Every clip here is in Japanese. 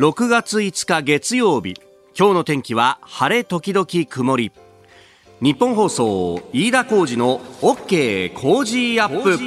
6月5日月曜日。今日の天気は晴れ時々曇り。日本放送飯田浩二の OK 工事アップ。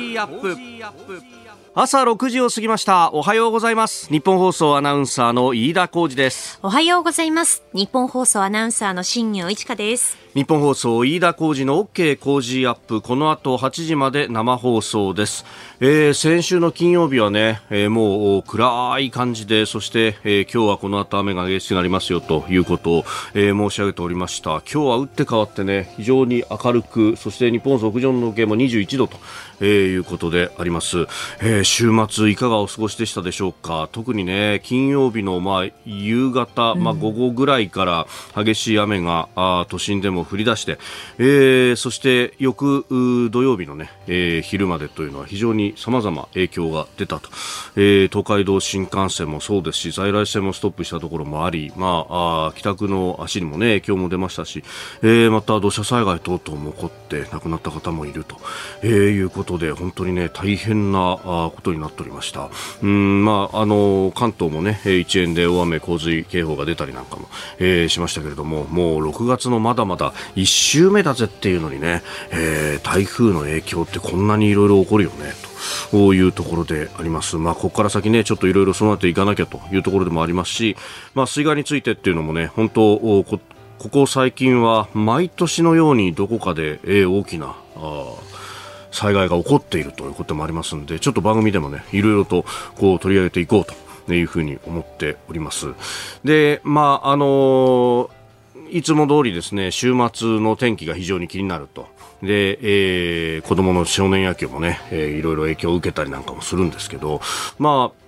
朝6時を過ぎました。おはようございます。日本放送アナウンサーの飯田浩二です。おはようございます。日本放送アナウンサーの新業一華です日本放送飯田浩二の OK 工事アップ。この後8時まで生放送です、えー、先週の金曜日はね、えー、もう暗い感じでそして、えー、今日はこの後雨が激しくなりますよということを、えー、申し上げておりました。今日は打って変わってね非常に明るくそして日本屋上の気も21度と、えー、いうことであります、えー週末いかがお過ごしでしたでしょうか。特にね金曜日のまあ夕方、まあ、午後ぐらいから激しい雨が、あ都心でも降り出して、えー、そして翌土曜日のね、えー、昼までというのは非常に様々影響が出たと、えー、東海道新幹線もそうですし在来線もストップしたところもあり、まあ、あ帰宅の足にもね影響も出ましたし、えー、また土砂災害等々も起こって亡くなった方もいると、えー、いうことで本当にね大変なあことになっておりました。うんまああの関東もね一円で大雨洪水警報が出たりなんかも、えー、しましたけれどももう6月のまだまだ1週目だぜっていうのにね、えー、台風の影響ってこんなにいろいろ起こるよねというところであります。まあ、ここから先ね、ちょっといろいろ備えていかなきゃというところでもありますし、まあ、水害についてっていうのもね、本当、ここ最近は毎年のようにどこかで、えー、大きな、災害が起こっているということもありますのでちょっと番組でもねいろいろとこう取り上げていこうというふうに思っておりますでまああのー、いつも通りですね週末の天気が非常に気になると。で、えー、子供の少年野球もね、えー、いろいろ影響を受けたりなんかもするんですけど、まあ、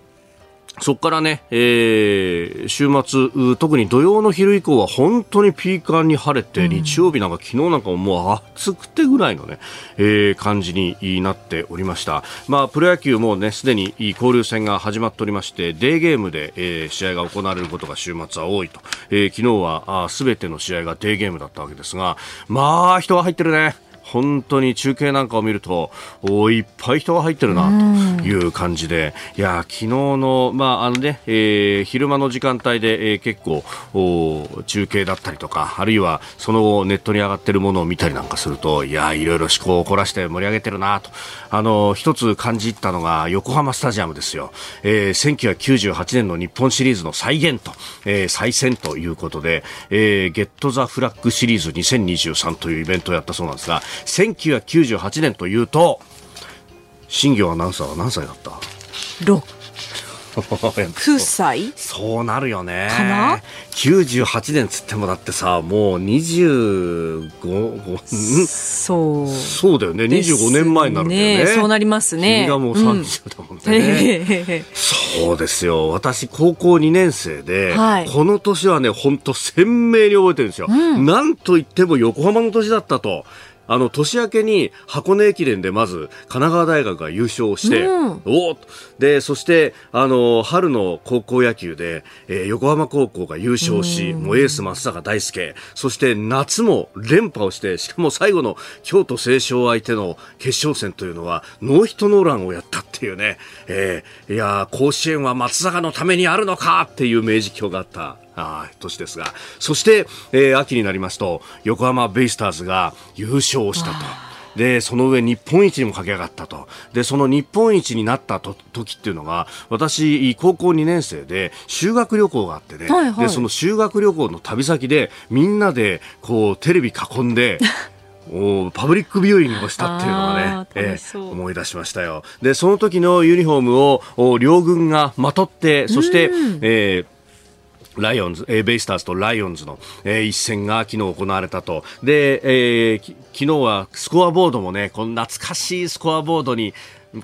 そこからね、えー、週末、特に土曜の昼以降は本当にピーカーに晴れて、うん、日曜日なんか昨日なんかももう暑くてぐらいのね、えー、感じになっておりました。まあ、プロ野球もね、すでに交流戦が始まっておりまして、デーゲームで、えー、試合が行われることが週末は多いと。えー、昨日はすべての試合がデーゲームだったわけですが、まあ、人が入ってるね。本当に中継なんかを見るとおいっぱい人が入ってるなという感じで、いや昨日の,、まああのねえー、昼間の時間帯で、えー、結構中継だったりとかあるいはその後ネットに上がってるものを見たりなんかするといやいろいろ思考を凝らして盛り上げてるなと。あの一つ感じたのが横浜スタジアムですよ、えー、1998年の日本シリーズの再現と、えー、再戦ということで、えー、ゲット・ザ・フラッグシリーズ2023というイベントをやったそうなんですが1998年というと新業アナウンサーは何歳だった？6 歳？そうなるよね。かな？98年つってもだってさもう25そう。そうだよね。ね。25年前になるんだよね。そうなりますね。君がもう30だもんね、うん、そうですよ。私高校2年生で、はい、この年はね本当鮮明に覚えてるんですよ、うん、なんといっても横浜の年だったとあの、年明けに箱根駅伝でまず神奈川大学が優勝して、うん、おで、そして、あの、春の高校野球で、えー、横浜高校が優勝し、うん、もうエース松坂大輔、そして夏も連覇をして、しかも最後の京都清少相手の決勝戦というのは、ノーヒットノーランをやったっていうね、えー、いや甲子園は松坂のためにあるのかっていう名実況があったあ年ですが、そして、えー、秋になりますと、横浜ベイスターズが優勝したと。で、その上日本一にも駆け上がったと。で、その日本一になったと時っていうのが、私、高校2年生で修学旅行があってね、はいはい、で、その修学旅行の旅先で、みんなで、こう、テレビ囲んで、おパブリックビューイングをしたっていうのがね、えー、思い出しましたよ。で、その時のユニフォームを両軍がまとって、そして、えーライオンズ、えー、ベイスターズとライオンズの、えー、一戦が昨日行われたと。で、えー、昨日はスコアボードもね、この懐かしいスコアボードに、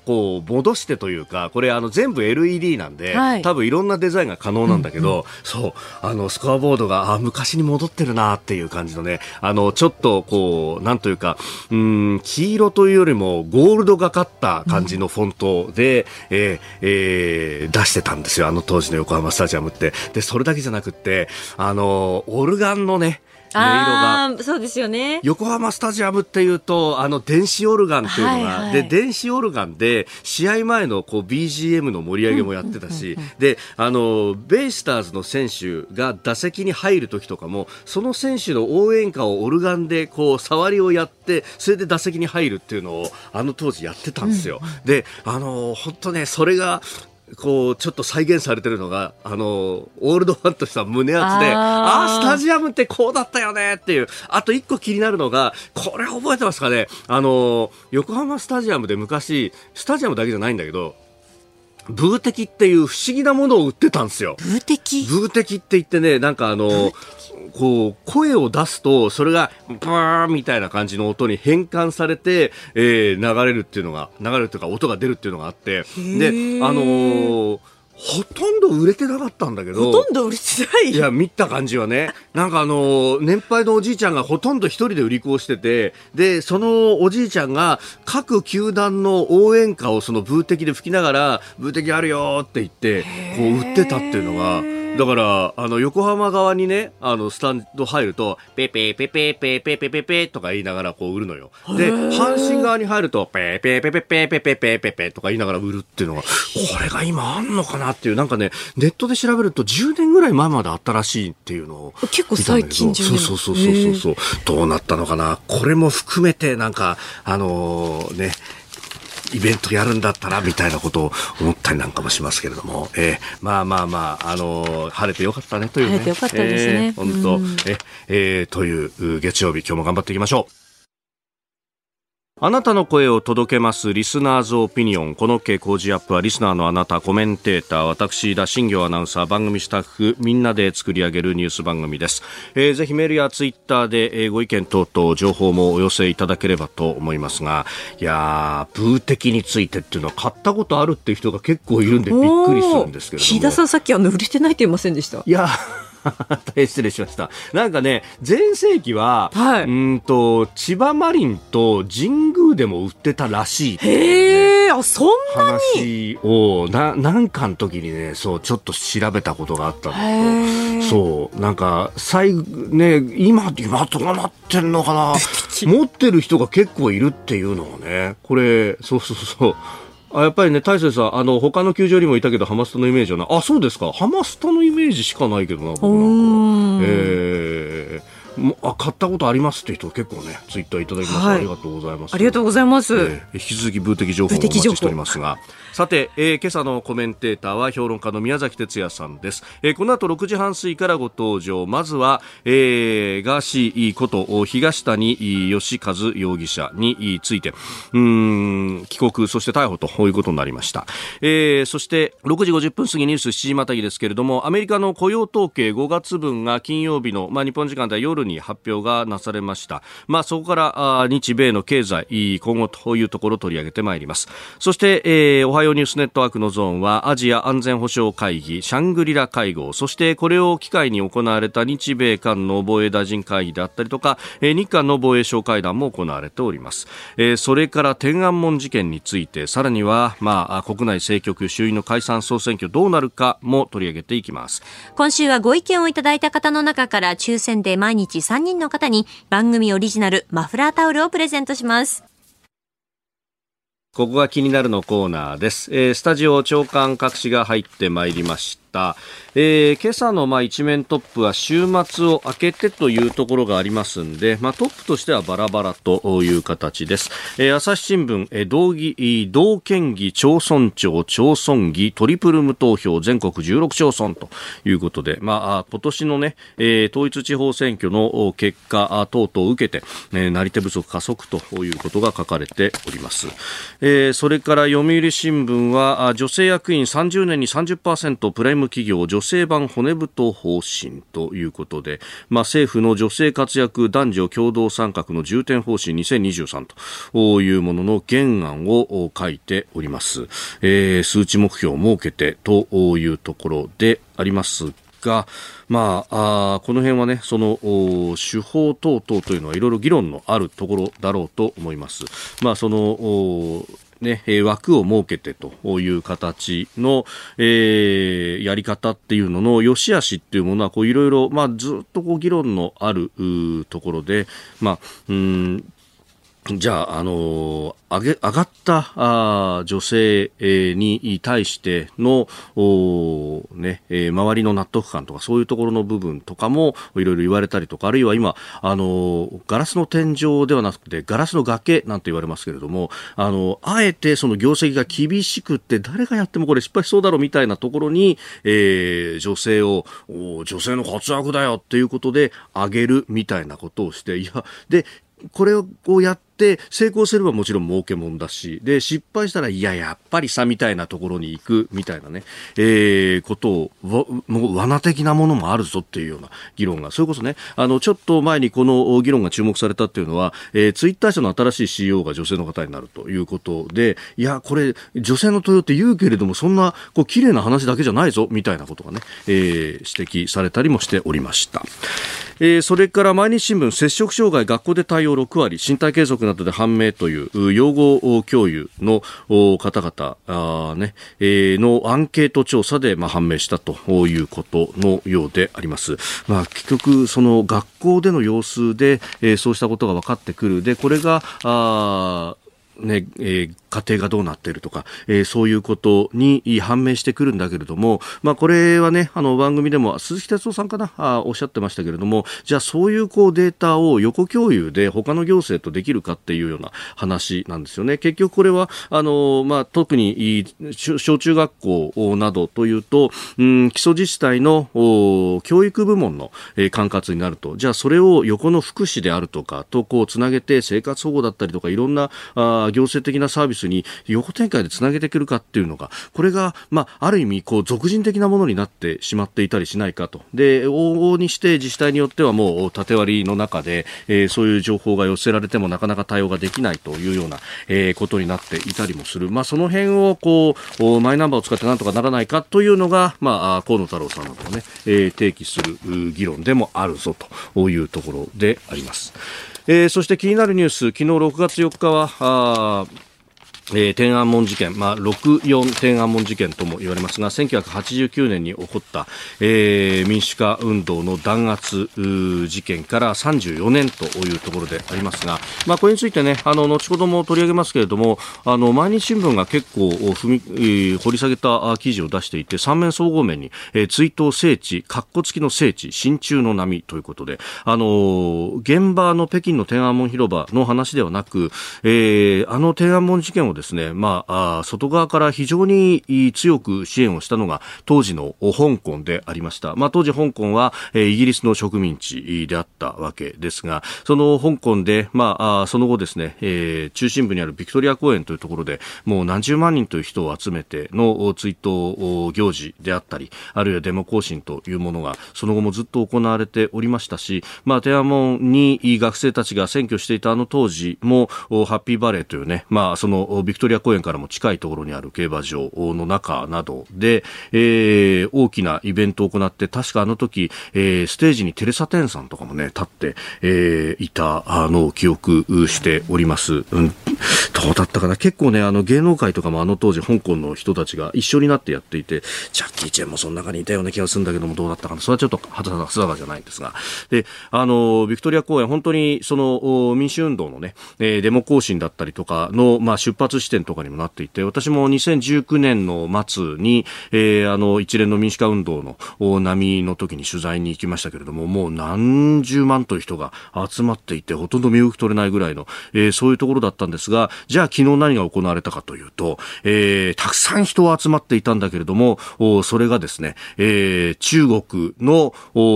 こう戻してというかこれあの全部 LED なんで、はい、多分いろんなデザインが可能なんだけど、うんうん、そうあのスコアボードがあ昔に戻ってるなっていう感じのねあのちょっとこうなんというかうん黄色というよりもゴールドがかった感じのフォントで、うん、えー、えー、出してたんですよあの当時の横浜スタジアムって。でそれだけじゃなくってあのオルガンのね音色が。そうですよね。横浜スタジアムっていうと、あの、電子オルガンっていうのが、はいはい、で、電子オルガンで、試合前のこう BGM の盛り上げもやってたし、で、あの、ベイスターズの選手が打席に入る時とかも、その選手の応援歌をオルガンでこう、触りをやって、それで打席に入るっていうのを、あの当時やってたんですよ。で、あの、本当ね、それが、こう、ちょっと再現されてるのが、あの、オールドファンとした胸圧で、ああ、スタジアムってこうだったよねっていう。あと一個気になるのが、これ覚えてますかね？あの、横浜スタジアムで昔、スタジアムだけじゃないんだけど、ブーテキっていう不思議なものを売ってたんですよ。ブーテキ？ブーテキって言ってね、なんかあの、こう、声を出すと、それが、バーみたいな感じの音に変換されて、えー、流れるっていうのが、流れるというか音が出るっていうのがあって、で、あのーほとんど売れてなかったんだけど。ほとんど売れてないいや、見た感じはね。なんかあの、年配のおじいちゃんがほとんど一人で売り子をしてて、で、そのおじいちゃんが各球団の応援歌をそのブーテキで吹きながら、ブーテキあるよって言って、こう売ってたっていうのが、だから、あの、横浜側にね、あの、スタンド入ると、ペペペペペペペペペとか言いながらこう売るのよ。で、阪神側に入ると、ペペペペペペペペペペとか言いながら売るっていうのが、これが今あんのかなっていう、なんかね、ネットで調べると10年ぐらい前まであったらしいっていうのを。結構最近そうそうそうそうそう。どうなったのかなこれも含めて、なんか、あのー、ね、イベントやるんだったらみたいなことを思ったりなんかもしますけれども、えー、まあまあまあ、あのー、晴れてよかったねというね。晴れてよかったですね。えー、本当、え、えー、という月曜日、今日も頑張っていきましょう。あなたの声を届けますリスナーズオピニオン。この OK 工事アップはリスナーのあなた、コメンテーター、私、田新行アナウンサー、番組スタッフ、みんなで作り上げるニュース番組です。えー、ぜひメールやツイッターで、えー、ご意見等々情報もお寄せいただければと思いますが、いやー、ブー的についてっていうのは買ったことあるっていう人が結構いるんでびっくりするんですけれども。日田さんさっきあの売れてないって言いませんでしたいや 大変失礼しました。なんかね、前世紀は、はい、うんと、千葉マリンと神宮でも売ってたらしい、ね、へえ、あ、そんなに？話を、な、なんかの時にね、そう、ちょっと調べたことがあったんですそう、なんか、最後、ね、今、今どうなってんのかな？持ってる人が結構いるっていうのはね、これ、そうそうそう。あやっぱりね、大勢さん、あの、他の球場にもいたけど、ハマスタのイメージはな、あ、そうですか。ハマスタのイメージしかないけどな、僕なんか。えーあ買ったことありますって人結構ねツイッターいただきました、はい、ありがとうございます。ありがとうございます、えー、引き続きブー的情報をお待ちしております。がさて、えー、今朝のコメンテーターは評論家の宮崎哲也さんです、えー、この後6時半過ぎからご登場。まずは、えー、ガーシーこと東谷義和容疑者について。うん帰国そして逮捕ということになりました、えー、そして6時50分過ぎニュース7時またぎですけれどもアメリカの雇用統計5月分が金曜日の、まあ、日本時間では夜に発表がなされました。まあ、そこから日米の経済、今後というところを取り上げてまいります。そして、えー、おはようニュースネットワークのゾーンはアジア安全保障会議、シャングリラ会合、そしてこれを機会に行われた日米韓の防衛大臣会議であったりとか、えー、日韓の防衛省会談も行われております。えー、それから天安門事件について、さらには、まあ、国内政局、衆院の解散総選挙どうなるかも取り上げていきます。今週はご意見をいただいた方の中から抽選で毎日3人人の方に番組オリジナルマフラータオルをプレゼントします。ここが気になるのコーナーです。えー、スタジオ長官各紙が入ってまいりました。えー、今朝のまあ一面トップは週末を明けてというところがありますんで、まあ、トップとしてはバラバラという形です。えー、朝日新聞、えー、道議、道県議、町村長、町村議、トリプル無投票、全国16町村ということで、まあ、今年のね、えー、統一地方選挙の結果等々を受けて、えー、なり手不足加速ということが書かれております。えー、それから読売新聞は、女性役員30年に30%プライム企業、女性版骨太方針ということで、まあ、政府の女性活躍男女共同参画の重点方針2023というものの原案を書いております。えー、数値目標を設けてというところでありますが、まあ、あこの辺はね、その手法等々というのはいろいろ議論のあるところだろうと思います。まあ、そのね、枠を設けてという形の、えー、やり方っていうのの良し悪しっていうものはこういろいろ、まあ、ずっとこう議論のあるところで、まあ、うんじゃあ、あの上げ、上がったあ女性、え、に対しての、おね、えー、周りの納得感とかそういうところの部分とかもいろいろ言われたりとか、あるいは今、あのガラスの天井ではなくて、ガラスの崖なんて言われますけれども、あの、あえてその業績が厳しくって誰がやってもこれ失敗しそうだろうみたいなところに、えー、女性を、お女性の活躍だよっていうことで上げるみたいなことをして、いや、で、これをやって成功すればもちろん儲けもんだし、で、失敗したら、いや、やっぱりさ、みたいなところに行く、みたいなね、えー、ことをわ、もう罠的なものもあるぞっていうような議論が、それこそね、あの、ちょっと前にこの議論が注目されたっていうのは、えー、ツイッター社の新しい CEO が女性の方になるということで、いや、これ、女性の問いって言うけれども、そんな、こう、綺麗な話だけじゃないぞ、みたいなことがね、えー、指摘されたりもしておりました。えー、それから毎日新聞、接触障害、学校で対応6割、身体計測などで判明という養護教諭の方々あ、ねえー、のアンケート調査で、まあ、判明したということのようであります。まあ、結局、その学校での様子で、えー、そうしたことが分かってくる。で、これが、あね、えー、家庭がどうなっているとか、えー、そういうことに判明してくるんだけれども、まあ、これはね、あの番組でも鈴木哲夫さんかなあおっしゃってましたけれども、じゃあそういうこうデータを横共有で他の行政とできるかっていうような話なんですよね。結局これは、あの、まあ、特に小中学校などというと、うん、基礎自治体の教育部門の、えー、管轄になると、じゃあそれを横の福祉であるとかとこうつなげて生活保護だったりとかいろんなあ行政的なサービスに横展開でつなげてくるかっていうのが、これが、まあ、ある意味、こう、俗人的なものになってしまっていたりしないかと。で、往々にして自治体によってはもう、縦割りの中で、えー、そういう情報が寄せられてもなかなか対応ができないというような、えー、ことになっていたりもする。まあ、その辺を、こう、マイナンバーを使ってなんとかならないかというのが、まあ、河野太郎さんなどがね、えー、提起する議論でもあるぞというところであります。えー、そして気になるニュース、昨日6月4日は、えー、天安門事件、まあ、64天安門事件とも言われますが1989年に起こった、えー、民主化運動の弾圧事件から34年というところでありますが、まあ、これについてねあの後ほども取り上げますけれどもあの毎日新聞が結構踏み、えー、掘り下げた記事を出していて三面総合面に、えー、追悼聖地括弧付きの聖地親中の波ということであの現場の北京の天安門広場の話ではなく、えー、あの天安門事件をですね、まあ、外側から非常に強く支援をしたのが当時の香港でありました。まあ、当時香港は、えイギリスの植民地であったわけですが、その香港で、まあ、その後ですね、えー、中心部にあるビクトリア公園というところで、もう何十万人という人を集めての追悼行事であったり、あるいはデモ行進というものが、その後もずっと行われておりましたし、まあ、天安門に学生たちが占拠していたあの当時も、ハッピーバレーというね、まあ、そのビビクトリア公園からも近いところにある競馬場の中などで、えー、大きなイベントを行って、確かあの時、えー、ステージにテレサ・テンさんとかもね、立って、えー、いたのを記憶しております。うん、どうだったかな？結構ね、あの芸能界とかもあの当時香港の人たちが一緒になってやっていて、ジャッキー・チェンもその中にいたような気がするんだけども、どうだったかな？それはちょっと定かじゃないんですが。で、あの、ビクトリア公園、本当にその民主運動のね、えー、デモ行進だったりとかの、まあ、出発地点とかにもなっていて、私も2019年の末に、えー、あの、一連の民主化運動の波の時に取材に行きましたけれども、もう何十万という人が集まっていて、ほとんど身動き取れないぐらいの、えー、そういうところだったんですが、じゃあ昨日何が行われたかというと、えー、たくさん人は集まっていたんだけれども、それがですね、えー、中国の、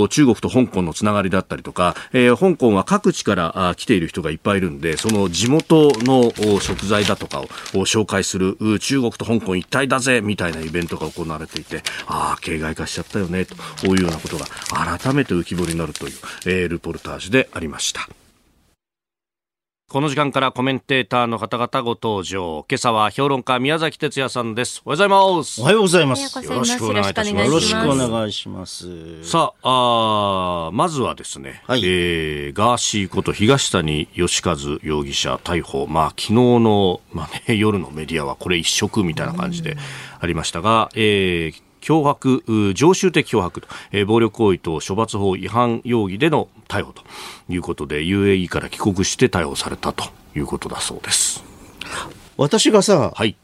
中国と香港のつながりだったりとか、えー、香港は各地から来ている人がいっぱいいるんで、その地元の食材だとかを紹介する中国と香港一体だぜみたいなイベントが行われていて、ああ、形骸化しちゃったよね、というようなことが改めて浮き彫りになるという、えー、ルポルタージュでありました。この時間からコメンテーターの方々ご登場。今朝は評論家宮崎哲也さんです。おはようございます。おはようございます。よろしくお願いいたしますよろしくお願いします。さあ、あーまずはですね、はいえーガーシーこと東谷義和容疑者逮捕。まあ、昨日の、まあね、夜のメディアはこれ一色みたいな感じでありましたが、えー脅迫、う常習的脅迫と、えー暴力行為と処罰法違反容疑での逮捕ということで、UAE から帰国して逮捕されたということだそうです。私がさ、はい。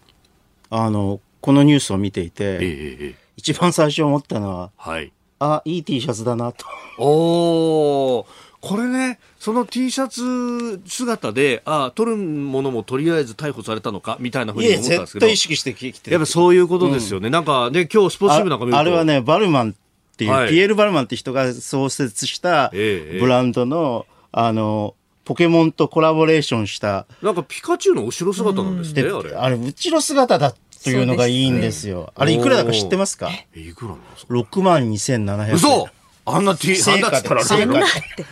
あの、このニュースを見ていて、えー一番最初思ったのは、はい。あ、いい T シャツだなと。おーこれね、その T シャツ姿で、ああ、取るものもとりあえず逮捕されたのか、みたいなふうに思ったんですけど。絶対意識してきてやっぱそういうことですよね。なんかね、今日スポーツ新聞なんか見ると。ああれはね、バルマンっていう、はいピエール・バルマンって人が創設したええブランドの、あの、ポケモンとコラボレーションした、なんかピカチュウの後ろ姿なんですね、であれ。あれ、後ろ姿だというのがいいんですよ。あれ、いくらだか知ってますか？えいくらなんですか ?6 万2700円。嘘あんな T、あんなっつったら。あれ成果で。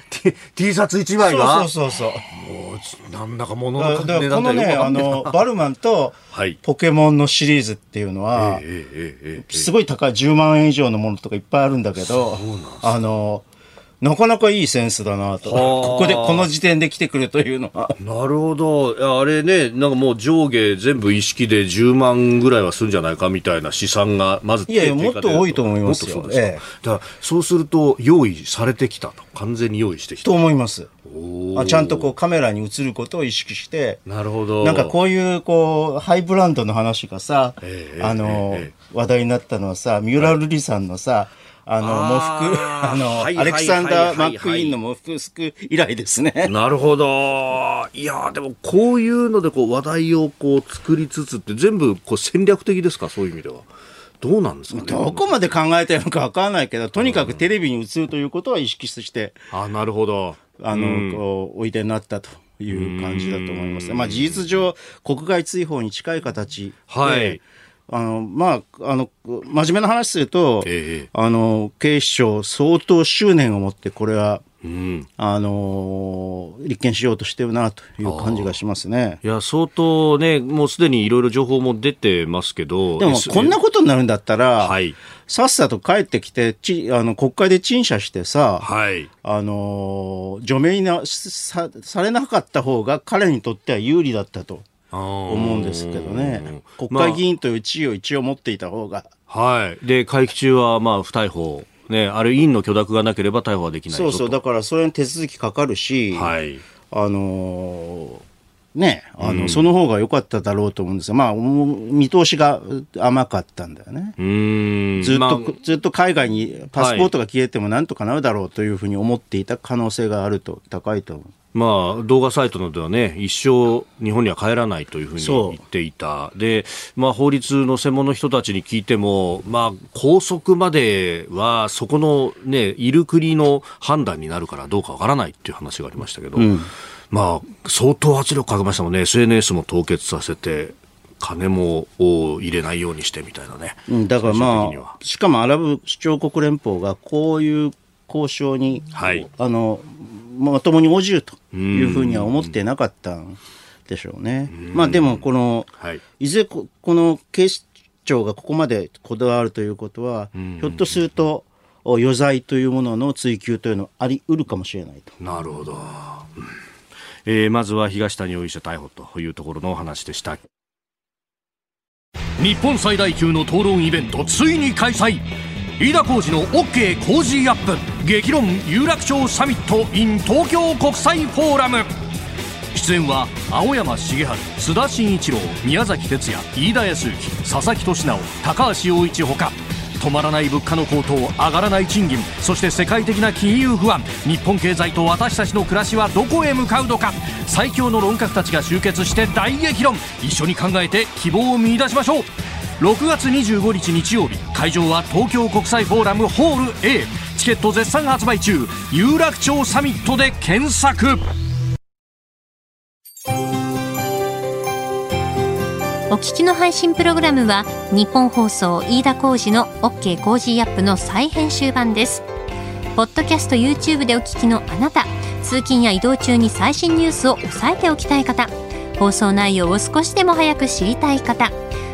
T, T シャツ1枚が？そうそうそう。もうなんだか物だのからこのね、あの、バルマンとはい。ポケモンのシリーズっていうのは、すごい高い10万円以上のものとかいっぱいあるんだけど、あの、なかなかいいセンスだなと。はあここで、この時点で来てくるというのは。なるほど。あれね、なんかもう上下全部意識で10万ぐらいはするんじゃないかみたいな試算が、まずいやいやもっと多いと思いますよそうですか？ええだそうすると、用意されてきたと。完全に用意してきたと。思います。あちゃんとこうカメラに映ることを意識して、なるほど。なんかこういうこう、ハイブランドの話がさ、ええあの、ええ話題になったのはさ、三浦瑠麗さんのさ、あー喪服、あの、はいアレクサンダー・マック・イーンの喪服すく以来ですね。なるほど。いやーでもこういうのでこう話題をこう作りつつって全部こう戦略的ですか？そういう意味では。どうなんですかね？どこまで考えてるのかわからないけど、とにかくテレビに映るということは意識して、あ、なるほど。あの、うんこう、おいでになったという感じだと思います。まあ、事実上、国外追放に近い形で、はいあの、まあ、あの、真面目な話すると、ええあの、警視庁相当執念を持って、これは、うん。あの、立件しようとしてるなという感じがしますね。いや、相当ね、もうすでにいろいろ情報も出てますけど。でも、こんなことになるんだったら、はい。さっさと帰ってきて、ち、あの、国会で陳謝してさ、はい。あのー除名になさされなかった方が彼にとっては有利だったと思思うんですけどね。国会議員という地位を一応持っていた方が。はい。で、会期中は、まあ、不逮捕。ね、ある委員の許諾がなければ逮捕はできないそうそう。だからそれに手続きかかるし、はい。あのーね、あの、その方が良かっただろうと思うんですよ。まあ、見通しが甘かったんだよね。うーん。ずっと、まあずっと海外にパスポートが消えてもなんとかなるだろうというふうに思っていた可能性があると、高いと思う。まあ、動画サイトなどではね、一生日本には帰らないというふうに言っていた。で、まあ、法律の専門の人たちに聞いても、まあ、拘束までは、そこのね、いる国の判断になるからどうかわからないっていう話がありましたけど、まあ、相当圧力かけましたもんね。SNS も凍結させて、金もを入れないようにしてみたいなね。うん、だからまあ、しかもアラブ首長国連邦がこういう交渉に、はいあの、まともに応じるというふうには思ってなかったんでしょうね。まあでも、この、はい。いずれここの警視庁がここまでこだわるということは、ひょっとすると、お余罪というものの追及というのはあり得るかもしれないと。なるほど。うんえーまずは東谷容疑者逮捕というところのお話でした。日本最大級の討論イベントついに開催飯田浩司の OK 工事アップ。激論有楽町サミット in 東京国際フォーラム。出演は青山茂春須田慎一郎宮崎哲也飯田康之佐々木俊直高橋洋一ほか。止まらない物価の高騰上がらない賃金そして世界的な金融不安。日本経済と私たちの暮らしはどこへ向かうのか。最強の論客たちが集結して大激論。一緒に考えて希望を見出しましょう。6月25日日曜日会場は東京国際フォーラムホール A チケット絶賛発売中。有楽町サミットで検索。お聞きの配信プログラムは日本放送飯田浩司の OK コージーアップの再編集版です。ポッドキャスト YouTube でお聞きのあなた、通勤や移動中に最新ニュースを押さえておきたい方放送内容を少しでも早く知りたい方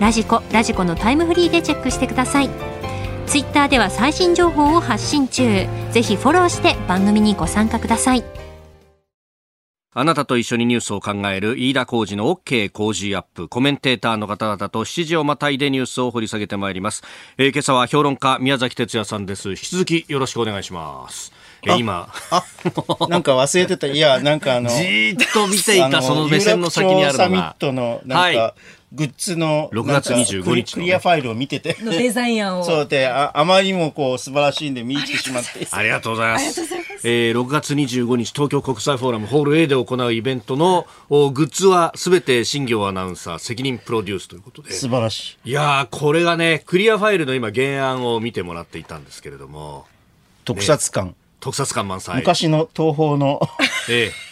ラジコラジコのタイムフリーでチェックしてくださいツイッターでは最新情報を発信中ぜひフォローして番組にご参加くださいあなたと一緒にニュースを考える飯田浩二の OK 工事アップ。コメンテーターの方々と7時をまたいでニュースを掘り下げてまいります。えー、今朝は評論家宮崎哲也さんです。引き続きよろしくお願いします。えー、今。あ、なんか忘れてた。いや、なんかあの。じーっと見ていたその目線の先にあるのが。サミットの、なんか、はいグッズの6月25日クリアファイルを見てて。のデザイン案を。そうでああまりにもこう素晴らしいんで見に来てしまって。ありがとうございます。えー、6月25日東京国際フォーラムホール A で行うイベントのおグッズはすべて新業アナウンサー責任プロデュースということで。素晴らしい。いやこれがねクリアファイルの今原案を見てもらっていたんですけれども。特撮感、ね、特撮感満載。昔の東宝の。ええ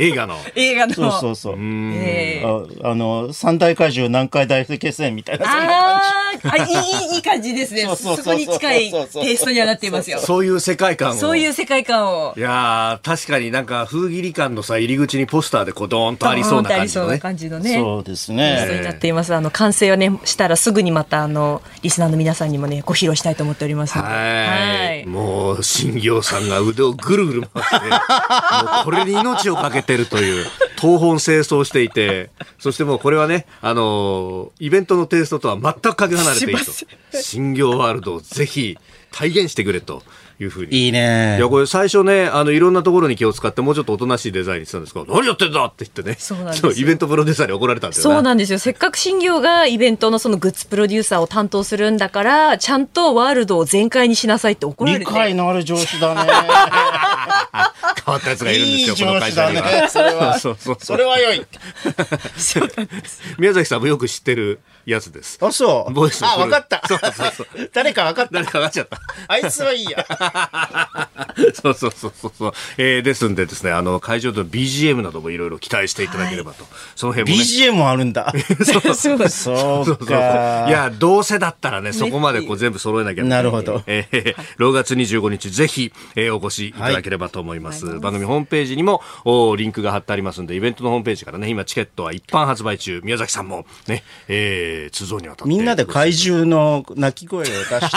映画の。映画の。そうそうそう。えー、ああの、三大怪獣南海大決戦みたいな。ああ、いい、いい感じですね。そこに近いテイストにはなっていますよ。そういう世界観を。そういう世界観を。いや確かになんか風切り感のさ、入り口にポスターでこうドーンとありそうな感じのね。感じのね。そうですね。テイストになっています。あの、完成をね、したらすぐにまた、あの、リスナーの皆さんにもね、ご披露したいと思っておりますはい。もう、新行さんが腕をぐるぐる回して、もうこれに命をかけてるという。東本清掃していて、そしてもうこれはね、あのー、イベントのテイストとは全くかけ離れていると。新業ワールドをぜひ体現してくれと。いうふうに。いいね。いや、これ最初ね、あの、いろんなところに気を使って、もうちょっとおとなしいデザインにしたんですけど、何やってんだ？って言ってね。そうなんです イベントプロデューサーに怒られたんですよ、ね、そうなんですよ。せっかく新業がイベントのそのグッズプロデューサーを担当するんだから、ちゃんとワールドを全開にしなさいって怒られて。理解のある上司だね。変わったやつがいるんですよ、いいこの会社には。ね、それは。そうそうそれは良い。宮崎さんもよく知ってるやつです。あ、そう。ボイスあ、分かった。そうそうそう。誰か分かった。誰か分かっちゃった。あいつはいいや。そうそうそうそう。えー、ですんでですね、あの、会場での BGM などもいろいろ期待していただければと。はい、その辺も、ね。BGM もあるんだ。そうそうそう。そうか。いや、どうせだったらね、そこまでこう全部揃えなきゃなるほど。えー、6月25日、ぜひ、えー、お越しいただければと思います。はい、番組ホームページにも、おリンクが貼ってありますんで、イベントのホームページからね、今チケットは一般発売中。宮崎さんもね、えー、通造にわたって。みんなで怪獣の鳴き声を出して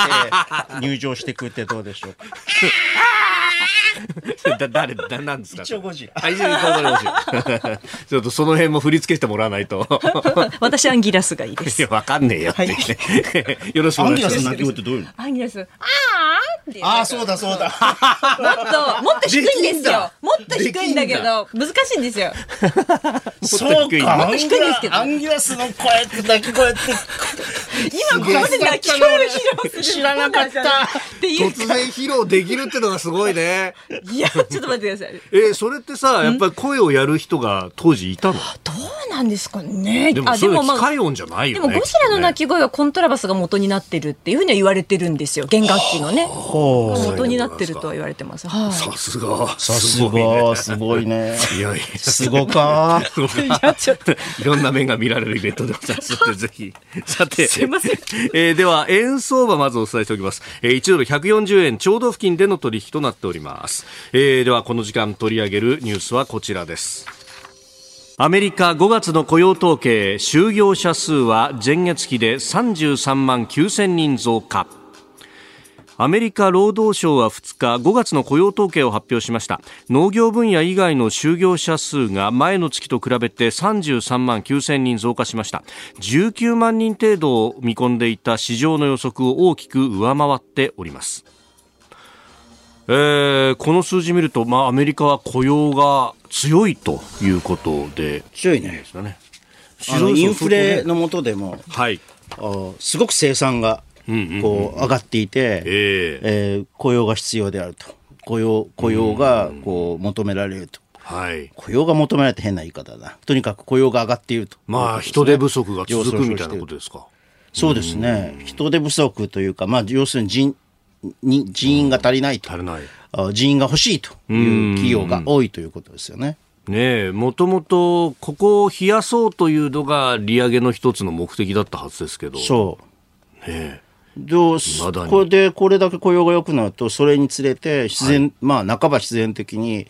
入場してくってどうでしょうか。だ誰だなんですか？一応ゴジラ。あ、一応ゴジラ。ちょっとその辺も振り付けしてもらわないと。私アンギラスがいいです。いや、わかんねえよって、ねよろしくお願いします。アンギラスの鳴き声ってどういうの？アンギラス、あーああ、そうだそうだ。もっと、もっと低いんですよ。もっと低いんだけど、難しいんですよ。そうか。もっと低いんですけど。アンギラスの声って鳴き声って。今ここで鳴き声の披露する。知らなかった。突然披露できるってのがすごいね。いや、ちょっと待ってください。えー、それってさ、やっぱり声をやる人が当時いたの？どうなんですかね。でも、それ機械音じゃないよね。でも、ゴジラの鳴き声はコントラバスが元になってるっていうふうには言われてるんですよ。弦楽器のね。元になってるとは言われてます。さすが。さすが。すごいね。いやいや。すごか。いや、ちょっと。いろんな面が見られるイベントでございますので、ぜひ。さて。すいません。えー、では、円相場まずお伝えしておきます。えー、1ドル140円ちょうど付近での取引となっております。ます。えー、では、この時間取り上げるニュースはこちらです。アメリカ5月の雇用統計就業者数は前月期で33万9000人増加。アメリカ労働省は2日5月の雇用統計を発表しました。農業分野以外の就業者数が前の月と比べて33万9000人増加しました。19万人程度を見込んでいた市場の予測を大きく上回っております。えー、この数字見ると、まあ、アメリカは雇用が強いということで強いねねインフレのもとでも、はい、あすごく生産がこう上がっていて、えー、えー、雇用が必要であると雇用雇用がこう求められると。はい。雇用が求められて変な言い方だな。とにかく雇用が上がっていると。まあ、人手不足が続くみたいなことですか。そうですね。人手不足というか、まあ、要するに人、に人員が足りないと。足りない。あ人員が欲しいという企業が多いということですよね。ねえ、もともと、ここを冷やそうというのが利上げの一つの目的だったはずですけど。そう。ねえどう未だにこれで、これだけ雇用が良くなると、それにつれて、自然、まあ、半ば自然的に、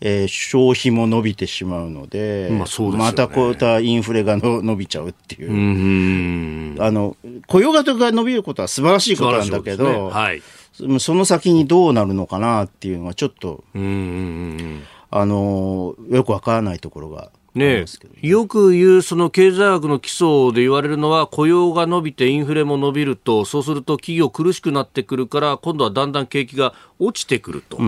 えー消費も伸びてしまうので、まあそうでねまたこういったインフレがの伸びちゃうっていう。う。あの、雇用が伸びることは素晴らしいことなんだけど、ねはい。その先にどうなるのかなっていうのは、ちょっと、あのーよくわからないところがねよく言うその経済学の基礎で言われるのは雇用が伸びてインフレも伸びるとそうすると企業苦しくなってくるから今度はだんだん景気が落ちてくると、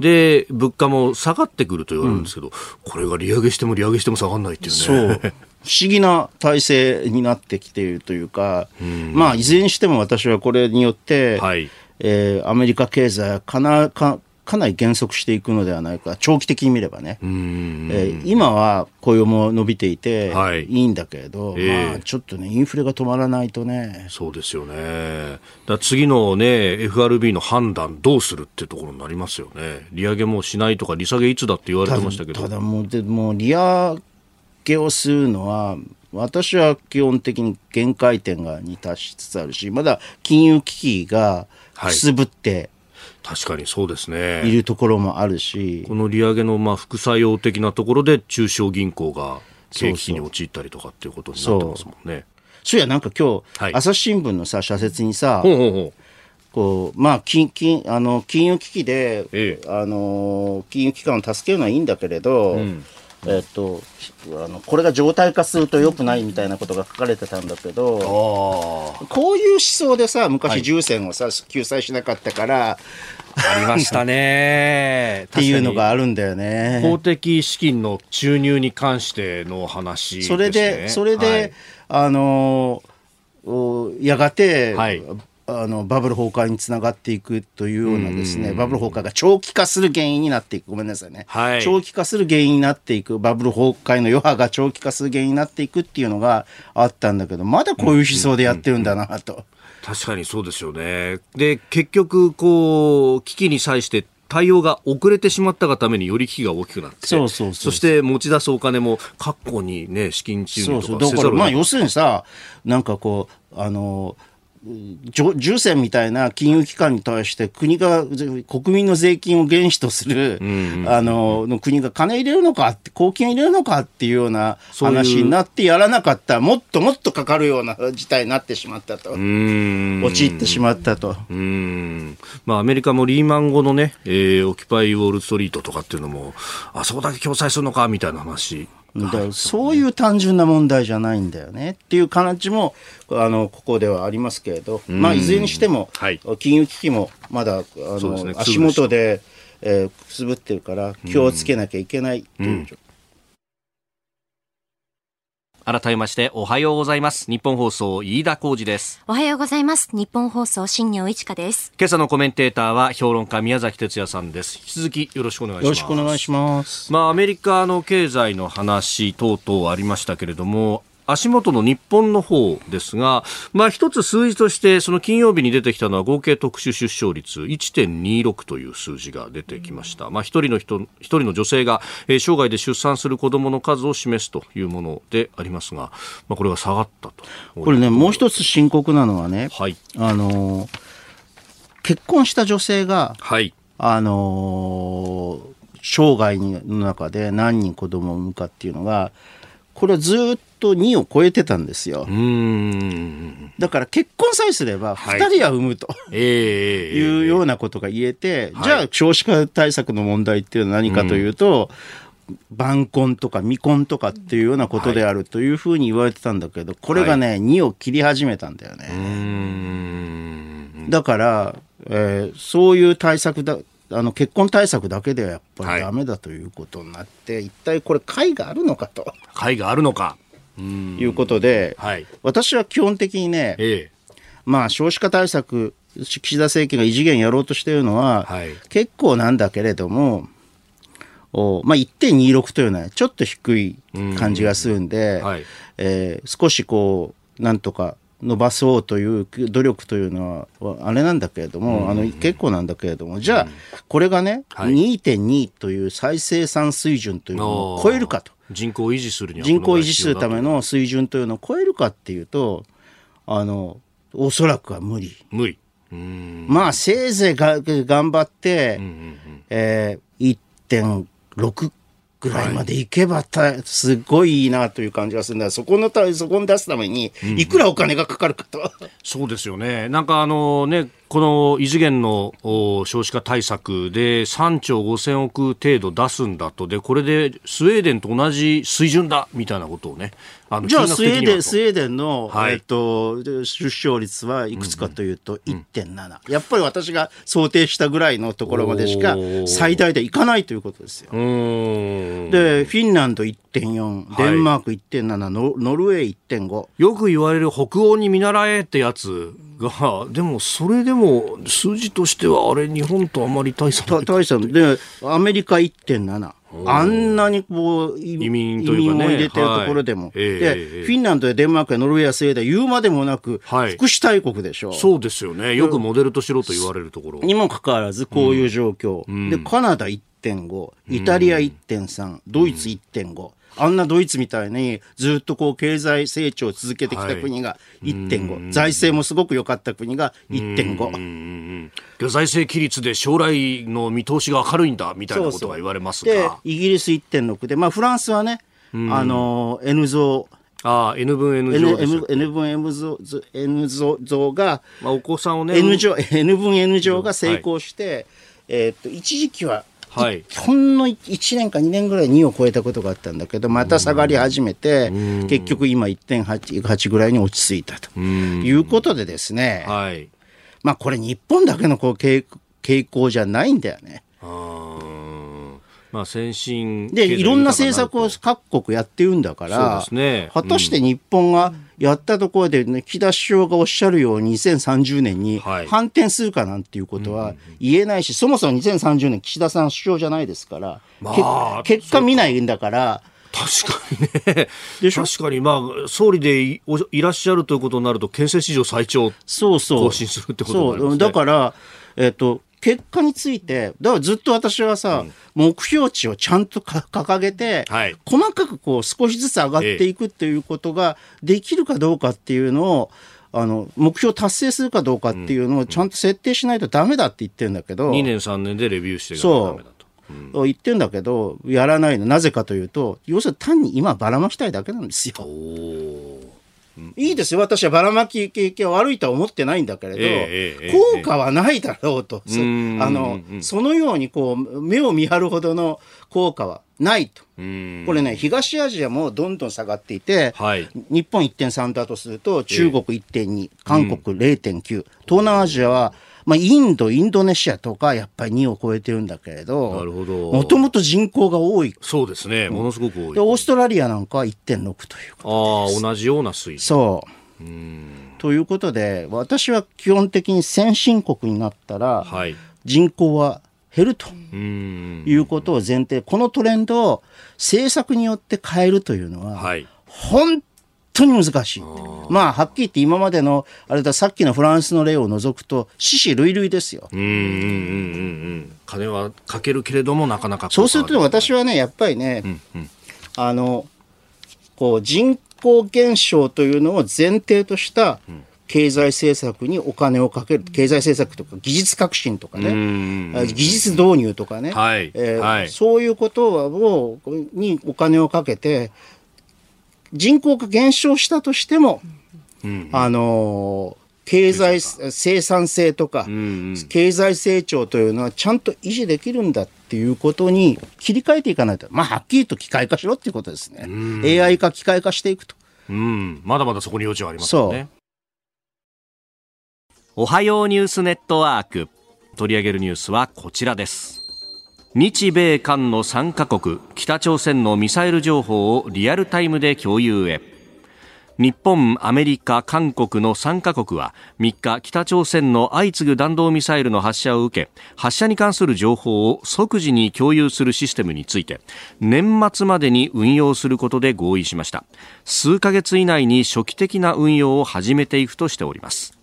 で物価も下がってくると言われるんですけど、これが利上げしても利上げしても下がらないっていうね。そう。不思議な体制になってきているというか、まあ、いずれにしても私はこれによって、はい。えーアメリカ経済はかなかかなり減速していくのではないか、長期的に見ればね。うんえー今は雇用も伸びていて、はいい、いんだけれど、ええまあ、ちょっとね、インフレが止まらないとね、そうですよね。だ次のね、FRB の判断どうするってところになりますよね。利上げもしないとか、利下げいつだって言われてましたけど。ただもうでもう利上げをするのは私は基本的に限界点がに達しつつあるしまだ金融危機がはいくすぶって確かにそうですいね。るところもあるし、この利上げのまあ副作用的なところで中小銀行が景気に陥ったりとかっていうことになってますもんね。そう。いやなんか今日、はい。朝日新聞のさ社説にさ、ほうほうほこうまあ金金あの金融危機で、ええ。あの金融機関を助けるのはいいんだけれど、えっとあのこれが常態化すると良くないみたいなことが書かれてたんだけど、こういう思想でさ、は昔い重戦をさ、救済しなかったから、っあ。ありましたね。ていうのがある。るんだよ公ね。的資金の注入に関しての話です、ね。それで、それで、あのおやがて、はいあのバブル崩壊につながっていくというようなですね、バブル崩壊が長期化する原因になっていく。ごめんなさいね。はい長期化する原因になっていく。バブル崩壊の余波が長期化する原因になっていくっていうのがあったんだけど、まだこういう思想でやってるんだなと。確かにそうですよね。で、結局、こう、危機に際して対応が遅れてしまったがためにより危機が大きくなって、そうそうそうそして持ち出すお金も、確保にね、資金注。入とかせざるを得ないまあ、要するにさ、なんかこう、あの、重戦みたいな金融機関に対して国が、ぜ国民の税金を原資とする、あの、の国が金入れるのかって、公金入れるのかっていうような話になってやらなかったら、もっともっとかかるような事態になってしまったと。陥ってしまったと。まあ、アメリカもリーマン後のね、えーオキパイウォールストリートとかっていうのも、あそこだけ共済するのかみたいな話。だそういう単純な問題じゃないんだよね。っていう感じもあのここではありますけれど、まあ、いずれにしても、はい。金融危機もまだあそうですね。の足元で、えーくすぶってるから気をつけなきゃいけないという状況改めまして、おはようございます。日本放送、飯田浩二です。おはようございます。日本放送、新業一華です。今朝のコメンテーターは、評論家、宮崎哲也さんです。引き続き、よろしくお願いします。よろしくお願いします。まあ、アメリカの経済の話等々ありましたけれども、足元の日本の方ですが、まあ一つ数字として、その金曜日に出てきたのは合計特殊出生率1.26という数字が出てきました。まあ一人の人、一人の女性が、えー生涯で出産する子供の数を示すというものでありますが、まあこれが下がったと。これね、もう一つ深刻なのはね、はい。あの結婚した女性が、はい。あの生涯の中で何人子供を産むかっていうのが、これはずっと2を超えてたんですよ。だから結婚さえすればはい。2人は産むと。ええいうようなことが言えて、はい。じゃあ少子化対策の問題っていうのは何かというと、晩婚とか未婚とかっていうようなことであるというふうに言われてたんだけど、これがね、2を切り始めたんだよね。だから、えーそういう対策だ、あの結婚対策だけではやっぱはいりダメだということになって、一体これ解があるのかと会があるのか。いうことで、はい。私は基本的にね、ええ。まあ少子化対策、岸田政権が異次元やろうとしているのは、はい。結構なんだけれども、おまあ、1.26というのはちょっと低い感じがするんで、はいえー少しこうなんとか伸ばそうという努力というのはあれなんだけれども、あの結構なんだけれどもじゃあこれがね、はい。2.2という再生産水準というのを超えるかと。人口を維持するには人口を維持するためのの水準というのを超えるかっていうとあのおそらくは無理。無理。まあせいぜいが頑張って、うんうんえー、1.6ぐらいまでいけばた、すごいいいなという感じがするんだ。そこのたそこに出すためにいくらお金がかかるかと、そうですよね。なんかあのね、この異次元のお少子化対策で3兆5000億程度出すんだと、で、これでスウェーデンと同じ水準だみたいなことをね、じゃあスウェーデンスウェーデンの、はい。えっと出生率はいくつかというと1.7、やっぱり私が想定したぐらいのところまでしか最大でいかないということですよ。でフィンランド1.4はい。デンマーク1.7、ノノルウェー1.5よく言われる北欧に見習えってやつが、でもそれでも数字としてはあれ日本とあまり大差ない。た大したでアメリカ1.7あんなにこう移移民というかね。移民を入れてるところでも、はい。ええで、ええ。フィンランドやデンマークやノルウェーやスウェーデン言うまでもなく、はい。福祉大国でしょ。そうですよね。よくモデルとしろと言われるところ。にもかかわらずこういう状況、でカナダ1.5イタリア1.3、ドイツ1.5、あんなドイツみたいにずっとこう経済成長を続けてきた国が1.5、財政もすごく良かった国が1.5、うんうんうん財政規律で将来の見通しが明るいんだみたいなことが言われますでが、イギリス1.6で、まあ、フランスはね、あの N 増ああ N 分 N 乗ですよ。N, N 分 N 増 N 増増がまあ、お子さんをね N 乗 N 分 N 乗が成功して、えーっと一時期ははい。ほんの1年か2年ぐらい2を超えたことがあったんだけどまた下がり始めて結局今1.8ぐらいに落ち着いたと。いうことでですね。はい。まあこれ日本だけのこう傾傾向じゃないんだよね。まあ先進でいろんな政策を各国やってるんだからそうですね。果たして日本がやったところで、ね、岸田首相がおっしゃるように2030年にはい。反転するかなんていうことは言えないし、そもそも2030年岸田さん首相じゃないですから、まあけ結果見ないんだから。確かにね。でしょ？確かにまあ総理でいおいらっしゃるということになると憲政史上最長そうそう。更新するってことになりますね。そう。だから、えっと結果についてだからずっと私はさ、目標値をちゃんとか掲げて、はい。細かくこう少しずつ上がっていくっていうことができるかどうかっていうのをあの目標達成するかどうかっていうのをちゃんと設定しないとダメだって言ってるんだけど、2年3年でレビューしていかないとダメだと。言ってんだけどやらないの。なぜかというと要するに単に今ばらまきたいだけなんですよ。いいですよ。私はばらまき経験悪いとは思ってないんだけれど、効果はないだろうと、あのそのようにこう目を見張るほどの効果はないと。うん。これね東アジアもどんどん下がっていて、はい。日本1.3だとすると中国1.2、韓国0.9、東南アジアは、まあ、インドインドネシアとかやっぱり2を超えてるんだけれどなるほど。もともと人口が多い。そうですね。ものすごく多い。でオーストラリアなんかは1.6というああ同じような水準そう。ということで私は基本的に先進国になったらはい。人口は減るとうん。いうことを前提。このトレンドを政策によって変えるというのははい。本当に難しい。まあはっきり言って今までのあれださっきのフランスの例を除くと死死類類ですよ。うんうんうんうんうん。金はかけるけれどもなかなかそうすると私はねやっぱりね、あのこう人口減少というのを前提とした経済政策にお金をかける。経済政策とか技術革新とかね。技術導入とかね、はい。えーはい。そういうことをにお金をかけて人口が減少したとしても、あのー経済生産性とか、経済成長というのはちゃんと維持できるんだっていうことに切り替えていかないと、まあ、はっきりと機械化しろっていうことですね。AI 化、機械化していくと。うん。まだまだそこに余地はありますよね。おはようニュースネットワーク。取り上げるニュースはこちらです日米韓の3カ国北朝鮮のミサイル情報をリアルタイムで共有へ。日本、アメリカ、韓国の3カ国は3日北朝鮮の相次ぐ弾道ミサイルの発射を受け発射に関する情報を即時に共有するシステムについて年末までに運用することで合意しました。数ヶ月以内に初期的な運用を始めていくとしております。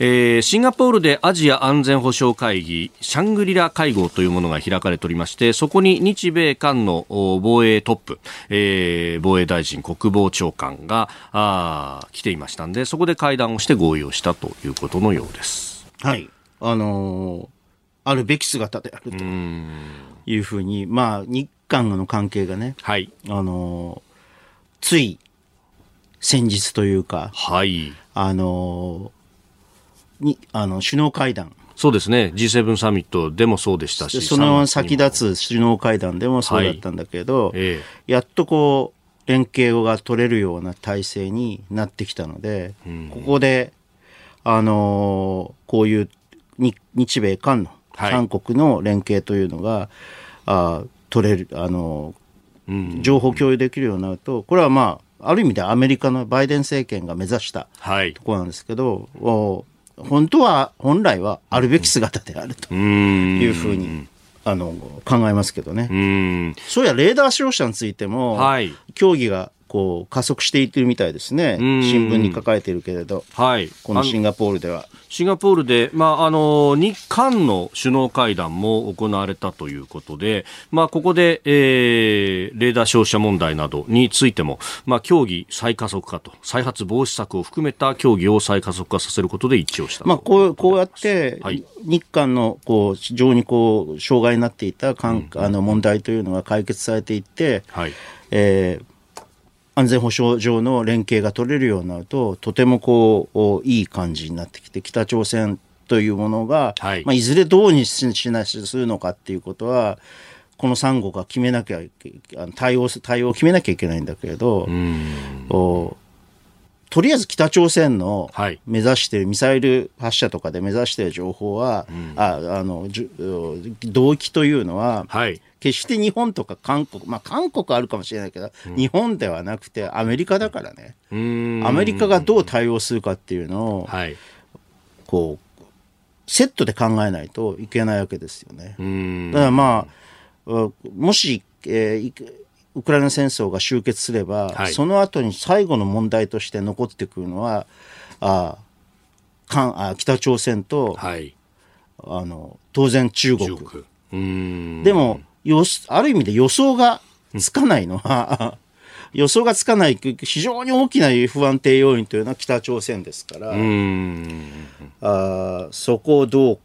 えー、シンガポールでアジア安全保障会議シャングリラ会合というものが開かれておりましてそこに日米韓の防衛トップ、えー、防衛大臣国防長官があ来ていましたんでそこで会談をして合意をしたということのようです。はい。あのー、あるべき姿であるというふうにまあ日韓の関係がね、はい。あのー、つい先日というか、はい。あのーに、あの、首脳会談。そうですね。G7 サミットでもそうでしたし。その先立つ首脳会談でもそうだったんだけど、はいええ、やっとこう、連携が取れるような体制になってきたので、うん、ここで、あのー、こういう日米韓の、韓国の連携というのが、はい、あ取れる、あのー、情報共有できるようになると、これはまあ、ある意味でアメリカのバイデン政権が目指したところなんですけど、はい本当は、本来はあるべき姿であるというふうに。あの考えますけどね。そうやレーダー照射についても、はい、協議がこう加速していってるみたいですね、新聞に書かれているけれど、はい、このシンガポールでは。シンガポールで、まあ、あの日韓の首脳会談も行われたということで、まあ、ここで、えー、レーダー照射問題などについても、まあ、協議再加速化と、再発防止策を含めた協議を再加速化させることで一致をした、まあ、こうこうやって、日韓のこう非常にこう障害になっていたうん、あの問題というのが解決されていって、はい。えー安全保障上の連携が取れるようになると、とてもこう、いい感じになってきて、北朝鮮というものが、はい。まあ、いずれどうにしなしするのかっていうことは、この3国が決めなきゃ、対応、対応を決めなきゃいけないんだけれど、とりあえず北朝鮮の目指しているミサイル発射とかで目指している情報は、ああの動機というのは、はい、決して日本とか韓国、まあ韓国あるかもしれないけど、うん、日本ではなくてアメリカだからね。アメリカがどう対応するかっていうのを、はい、こう、セットで考えないといけないわけですよね。だからまあ、もし、えー、ウクライナ戦争が終結すれば、はい、その後に最後の問題として残ってくるのは、ああ北朝鮮と、はい、あの当然中国。でもよある意味で予想がつかないのは、予想がつかない非常に大きな不安定要因というのは北朝鮮ですから、あそこをどう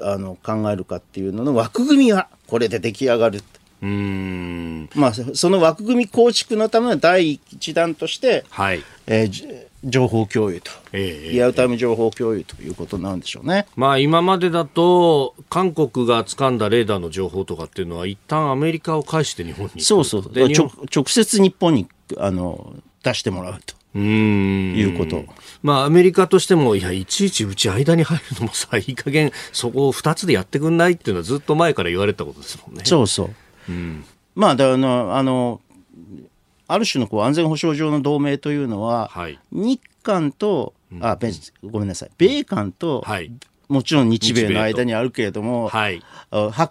あの考えるかっていうのの枠組みはこれで出来上がる。うんまあ、その枠組み構築のための第一弾として、はいえー、情報共有と、えー、リアルタイム情報共有ということなんでしょうね、まあ、今までだと、韓国が掴んだレーダーの情報とかっていうのは、一旦アメリカを介して日本にそうそうで直接日本にあの出してもらうと。うんいうこと。まあ、アメリカとしても、いや、いちいちうち間に入るのもさ、いい加減、そこを2つでやってくんないっていうのはずっと前から言われたことですもんね。そうそう。うん、まあ、だあの、あの、ある種のこう安全保障上の同盟というのは、はい、日韓と、あ、ごめんなさい、米韓と、はい、もちろん日米の間にあるけれども、はい、は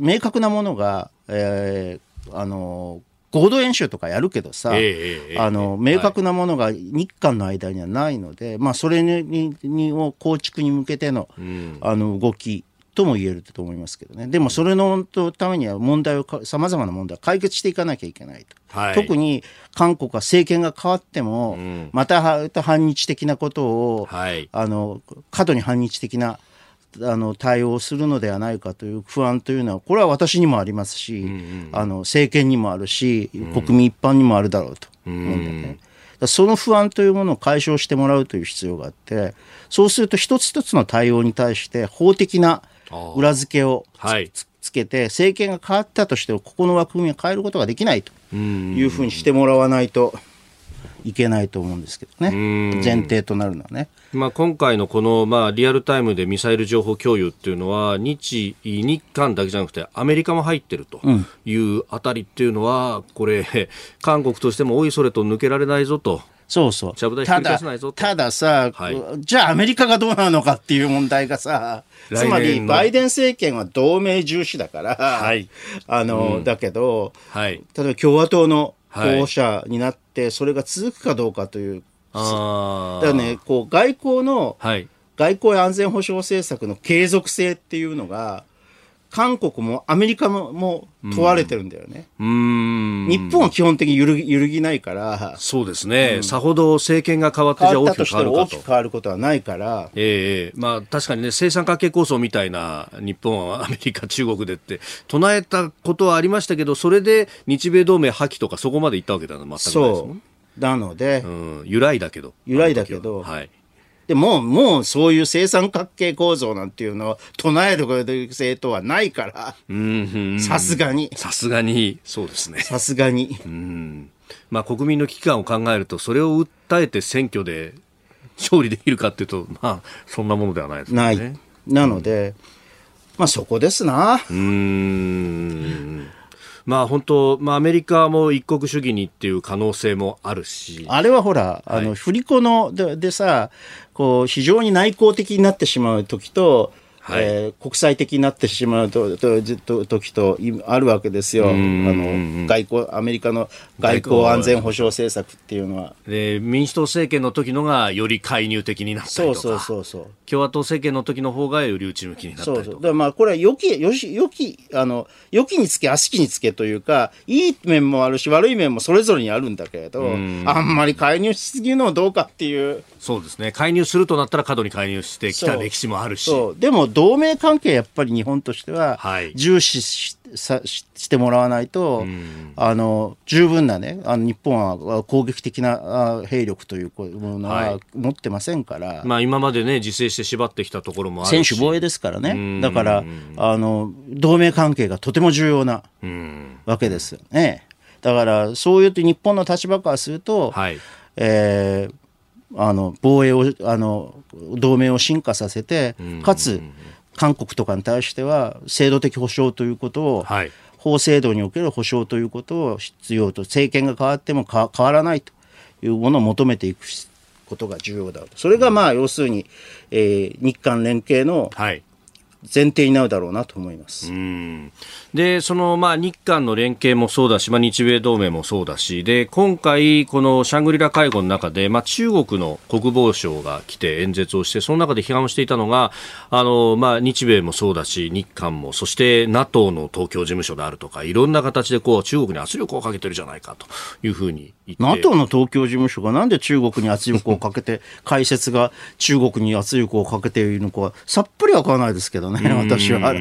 明確なものが、えー、あの、合同演習とかやるけどさ、えー、あの、明確なものが日韓の間にはないので、はい、まあ、それに、にを構築に向けての、うん、あの、動きとも言えると思いますけどね。でもそれのためには問題を、様々な問題を解決していかなきゃいけないと。はい、特に韓国は政権が変わっても、うん、また反日的なことを、はい、あの、過度に反日的なあの対応するのではないかという不安というのは、これは私にもありますし、うんうん、あの政権にもあるし、国民一般にもあるだろうと。思うんだよね。うん、その不安というものを解消してもらうという必要があって、そうすると一つ一つの対応に対して法的な裏付けをつはい、つけて、政権が変わったとしても、ここの枠組みを変えることができないというふうにしてもらわないといけないと思うんですけどね。前提となるのはね。まあ、今回のこの、まあ、リアルタイムでミサイル情報共有っていうのは日日韓だけじゃなくてアメリカも入ってるというあたりっていうのは、これ韓国としてもおいそれと抜けられないぞと。そうそう。ただ、たださ、はい、じゃあアメリカがどうなのかっていう問題がさ、つまりバイデン政権は同盟重視だから、はい、あの、うん、だけど、はい、例えば共和党の候補者になって、それが続くかどうかというあだからね、こう、外交の、はい、外交安全保障政策の継続性っていうのが、韓国もアメリカもも問われてるんだよね。うん日本は基本的に揺る揺るぎないから。そうですね、うん、さほど政権が変わってじゃ大きく変わるかと。大きく変わることはないから。ええー、まあ確かにね、生産関係構想みたいな日本はアメリカ、中国でって唱えたことはありましたけど、それで日米同盟破棄とかそこまでいったわけだな、全くないですもん。なので、うん、由来だけど。由来だけど、はい。でも、もうそういう生産関係構造なんていうのを唱える政党はないから、さすがに。さすがに、そうですね。さすがに。うんまあ、国民の危機感を考えると、それを訴えて選挙で勝利できるかっていうと、まあ、そんなものではないですね。ない。なので、うん、まあ、そこですな。うん。まあ本当、まあアメリカも一国主義にっていう可能性もあるし。あれはほら、あの、振り子のででさ、こう、非常に内向的になってしまう時と、はい、えー、国際的になってしまうととと時とあるわけですよ。あの外交アメリカの外交安全保障政策っていうのは。で民主党政権の時のがより介入的になったりとか。そうそうそう共和党政権の時の方がより内向きになったりとか。そうそう。まあこれは良きよし良きあの良きにつけ悪しきにつけというかいい面もあるし悪い面もそれぞれにあるんだけれどあんまり介入しすぎるのはどうかっていう。そうですね。介入するとなったら過度に介入してきた歴史もあるし。でも同盟関係やっぱり日本としては重視し,、さしてもらわないと、あの十分なねあの日本は攻撃的な兵力というものは持ってませんから、はい、まあ、今までね自制して縛ってきたところもあるし。防衛ですからね。だからあの同盟関係がとても重要なわけですよね。だからそういうと日本の立場からすると、はい。えー、あの防衛をあの同盟を進化させて、かつ韓国とかに対しては制度的保障ということを、はい、法制度における保障ということを必要と政権が変わっても変わらないというものを求めていくことが重要だと。それがまあ要するに、えー、日韓連携の前提になるだろうなと思います。で、その、まあ、日韓の連携もそうだし、まあ、日米同盟もそうだし、で、今回、このシャングリラ会合の中で、まあ、中国の国防相が来て演説をして、その中で批判をしていたのが、あの、まあ、日米もそうだし、日韓も、そして NATO の東京事務所であるとか、いろんな形で、こう、中国に圧力をかけてるじゃないかというふうに。NATO の東京事務所がなんで中国に圧力をかけて、解説が中国に圧力をかけているのか、さっぱりわからないですけどね、私は。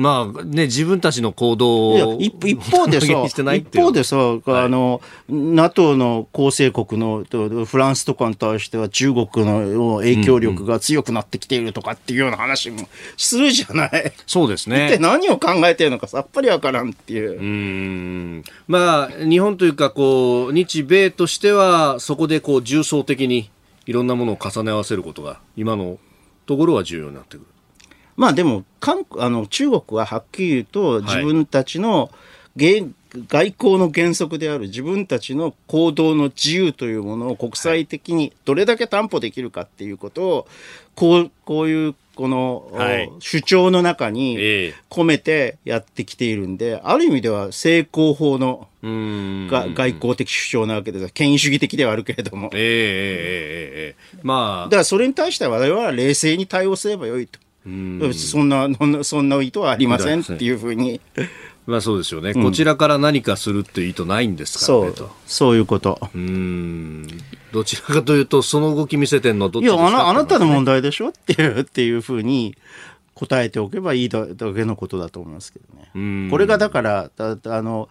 まあね、自分たちの行動を 一方でさ、一方でさ、はい、あの、NATO の構成国のフランスとかに対しては中国の影響力が強くなってきているとかっていうような話もするじゃない。そうですね。一体何を考えてるのかさっぱりわからんっていう。うん。まあ、日本というか、こう、日米としては、そこでこう、重層的にいろんなものを重ね合わせることが、今のところは重要になってくる。まあでも韓あの中国ははっきり言うと自分たちの、外交の原則である自分たちの行動の自由というものを国際的にどれだけ担保できるかっていうことをこうこういうこの、はい、主張の中に込めてやってきているんで、ある意味では成功法のが外交的主張なわけです権威主義的ではあるけれども。えー、えー、えー、まあ。だからそれに対しては我々は冷静に対応すればよいと。そんな、そんな意図はありませんっていうふうに。まあそうですよね、うん、こちらから何かするっていう意図ないんですからねそう。そういうこと。うん。どちらかというとその動き見せてんのどっちですか、ね、いやあなたの問題でしょっていうっていうふうに答えておけばいいだけのことだと思いますけどね。これがだからあの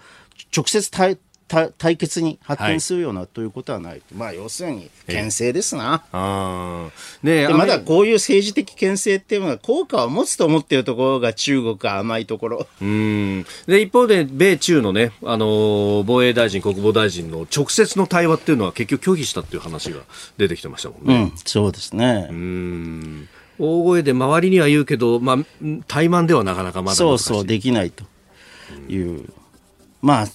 直接対た対決に発展するような、ということはない。まあ、要するに、牽制ですな。あーねでまだこういう政治的牽制っていうのは効果を持つと思っているところが中国が甘いところ。うんで一方で米中のね、あのー防衛大臣、国防大臣の直接の対話っていうのは結局拒否したっていう話が出てきてましたもんね。うん、そうですね。うん大声で周りには言うけど、まあ、怠慢ではなかなかまだ難しいそうそう、できないという。まあ、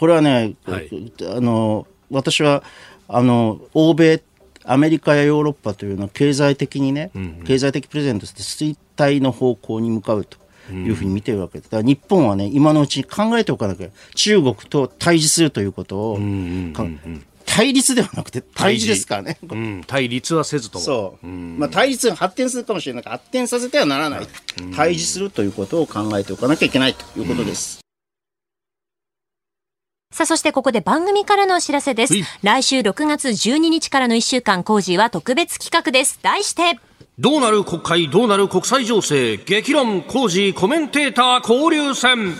これはね、はいあの、私は、あの、欧米、アメリカやヨーロッパというのは経済的にね、経済的プレゼントとして衰退の方向に向かうというふうに見てるわけです。だから日本はね、今のうちに考えておかなきゃ、中国と対峙するということを、か対立ではなくて対峙ですからね。うん、対立はせずとも。そう。まあ、対立が発展するかもしれないが、発展させてはならない。対峙するということを考えておかなきゃいけないということです。さあ、そしてここで番組からのお知らせですはい。来週6月12日からの1週間、コージーは特別企画です。題して、どうなる国会、どうなる国際情勢、激論、工事、コメンテーター交流戦。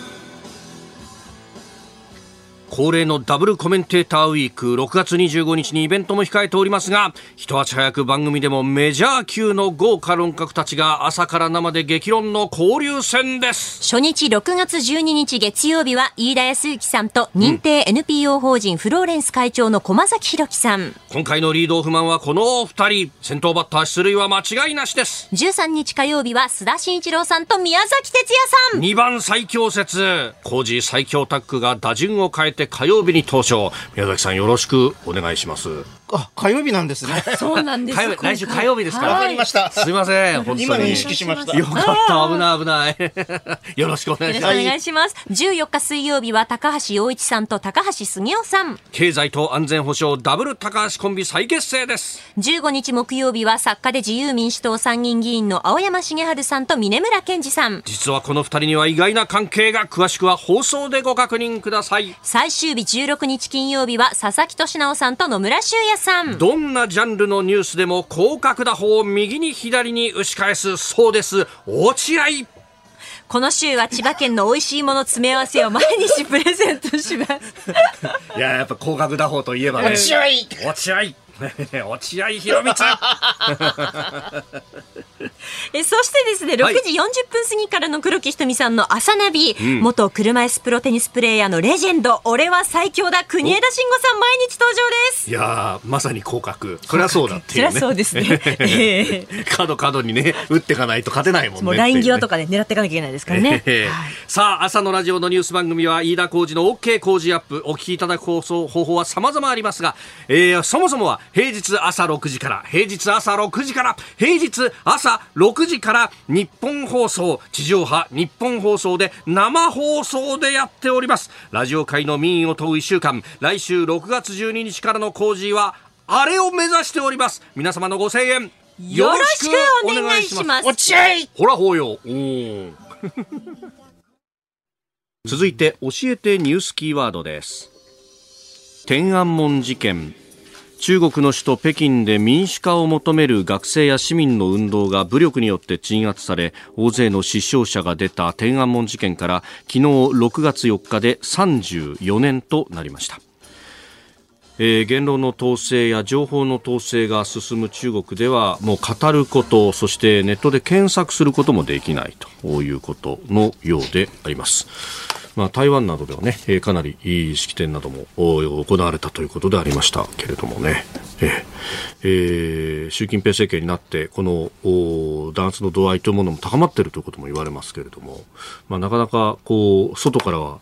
恒例のダブルコメンテーターウィーク、6月25日にイベントも控えておりますが、一足早く番組でもメジャー級の豪華論客たちが朝から生で激論の交流戦です。初日6月12日月曜日は、飯田康之さんと認定 NPO 法人フローレンス会長の駒崎弘樹さん。今回のリードオフマンはこのお二人。先頭バッター出塁は間違いなしです。13日火曜日は、須田慎一郎さんと宮崎哲也さん。2番最強説工事最強タッグが打順を変えて火曜日に登場。宮崎さんよろしくお願いします。あ、火曜日なんですね。そうなんです火曜日来週火曜日ですからわかりました。すいません本当に今認識しました。よかった危ない危ないよろしくお願いしますよろしくお願いします。14日水曜日は高橋洋一さんと高橋杉雄さん。経済と安全保障ダブル高橋コンビ再結成です15日木曜日は作家で自由民主党参議院議員の青山茂春さんと峰村健二さん。実はこの二人には意外な関係が詳しくは放送でご確認ください最終日16日金曜日は佐々木俊直さんと野村修也さん。どんなジャンルのニュースでも広角打法を右に左に打ち返すそうです。落合。この週は千葉県の美味しいもの詰め合わせを毎日プレゼントします。いややっぱ広角打法といえばね。落合。落合落合博満 えそしてですね、6はい。時40分過ぎからの黒木ひとみさんの朝ナビ、元車椅子プロテニスプレーヤーのレジェンド、俺は最強だ、国枝慎吾さん毎日登場です。いやーまさに広角そりゃそうだっていうね。そりゃそうですね。え 角角にね打っていかないと勝てないもんねもうライン際とかかね、狙っていかなきゃいけないですからね。えーさあ朝のラジオのニュース番組は飯田浩二の OK 工事アップ。お聞きいただく放送方法は様々ありますが、えーそもそもは平日朝6時から平日朝6時から平日朝6時から日本放送地上波日本放送で生放送でやっておりますラジオ界の民意を問う1週間来週6月12日からの工事はあれを目指しております皆様のご声援よろしくお願いします。落合ほらほうよ。続いて教えてニュースキーワードです。天安門事件。中国の首都北京で民主化を求める学生や市民の運動が武力によって鎮圧され大勢の死傷者が出た天安門事件から昨日6月4日で34年となりました。えー言論の統制や情報の統制が進む中国ではもう語ることそしてネットで検索することもできないということのようであります。まあ、台湾などではね、えーかなりいい式典などもお行われたということでありました。けれどもね、えーえー習近平政権になってこのお弾圧の度合いというものも高まっているということも言われますけれども、まあ、なかなかこう外からは、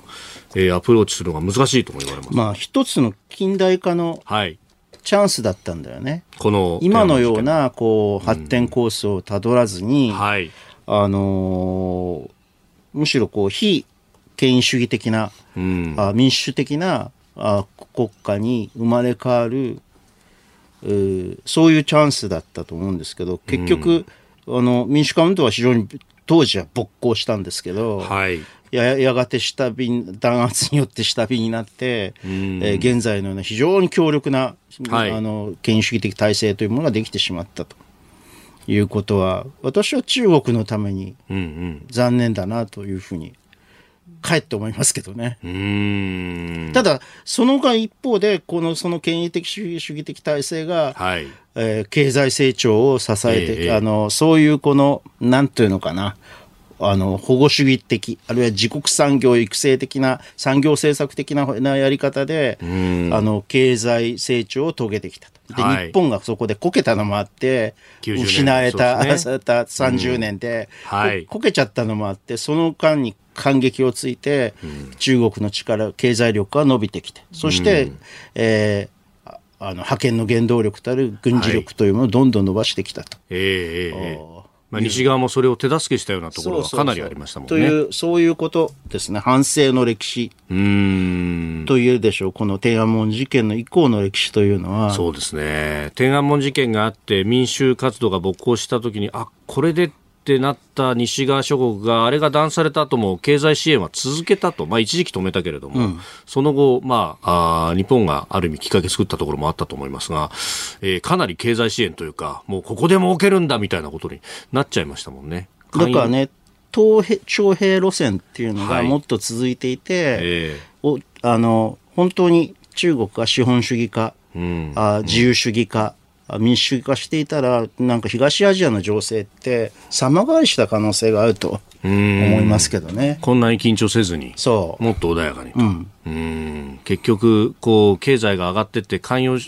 えーアプローチするのが難しいとも言われます。まあ、一つの近代化のはい。チャンスだったんだよね。この今のような、こう、発展コースをたどらずに、はい、あのーむしろこう、非権威主義的な、うん、あ民主的なあ国家に生まれ変わる、うーそういうチャンスだったと思うんですけど、結局、あの、民主化運動は非常に当時は勃興したんですけど、はい、ややがて下火、弾圧によって下火になって、えー現在のような非常に強力な、はい。あの、権威主義的体制というものができてしまったと。いうことは、私は中国のためにうんうん、残念だなというふうにかえって思いますけどね。うん。ただ、そのが一方で、このその権威的主義主義的体制が、はい。えー経済成長を支えて、ええあの、そういうこの、なんていうのかな、あの、保護主義的、あるいは自国産業育成的な、産業政策的ななやり方で、あの、経済成長を遂げてきたと。で、はい。日本がそこでこけたのもあって、90年失えた、ね。た30年で、はい。ここけちゃったのもあって、その間に感激をついて、中国の力、経済力が伸びてきて、そして、えーああの派遣の原動力たる軍事力というものをどんどん伸ばしてきたと。ええええええ。おまあ、西側もそれを手助けしたようなところがそうそうそうかなりありましたもんね。という、そういうことですね。反省の歴史うーん。というでしょう。この天安門事件の以降の歴史というのは、そうですね。天安門事件があって民衆活動が勃興したときに、あ、これでってなった西側諸国が、あれが断された後も経済支援は続けたと。まあ一時期止めたけれども、その後、まああー、日本がある意味きっかけ作ったところもあったと思いますが、えーかなり経済支援というか、もうここで儲けるんだみたいなことになっちゃいましたもんね。だからね、徴兵路線っていうのはいがもっと続いていて、えおあの本当に中国が資本主義化、えうん。あ自由主義化、あ民主主義化していたら、なんか東アジアの情勢って様変わりした可能性があるとうん思いますけどね。こんなに緊張せずに。そう。もっと穏やかにと。うんうん結局、こう、経済が上がってって寛容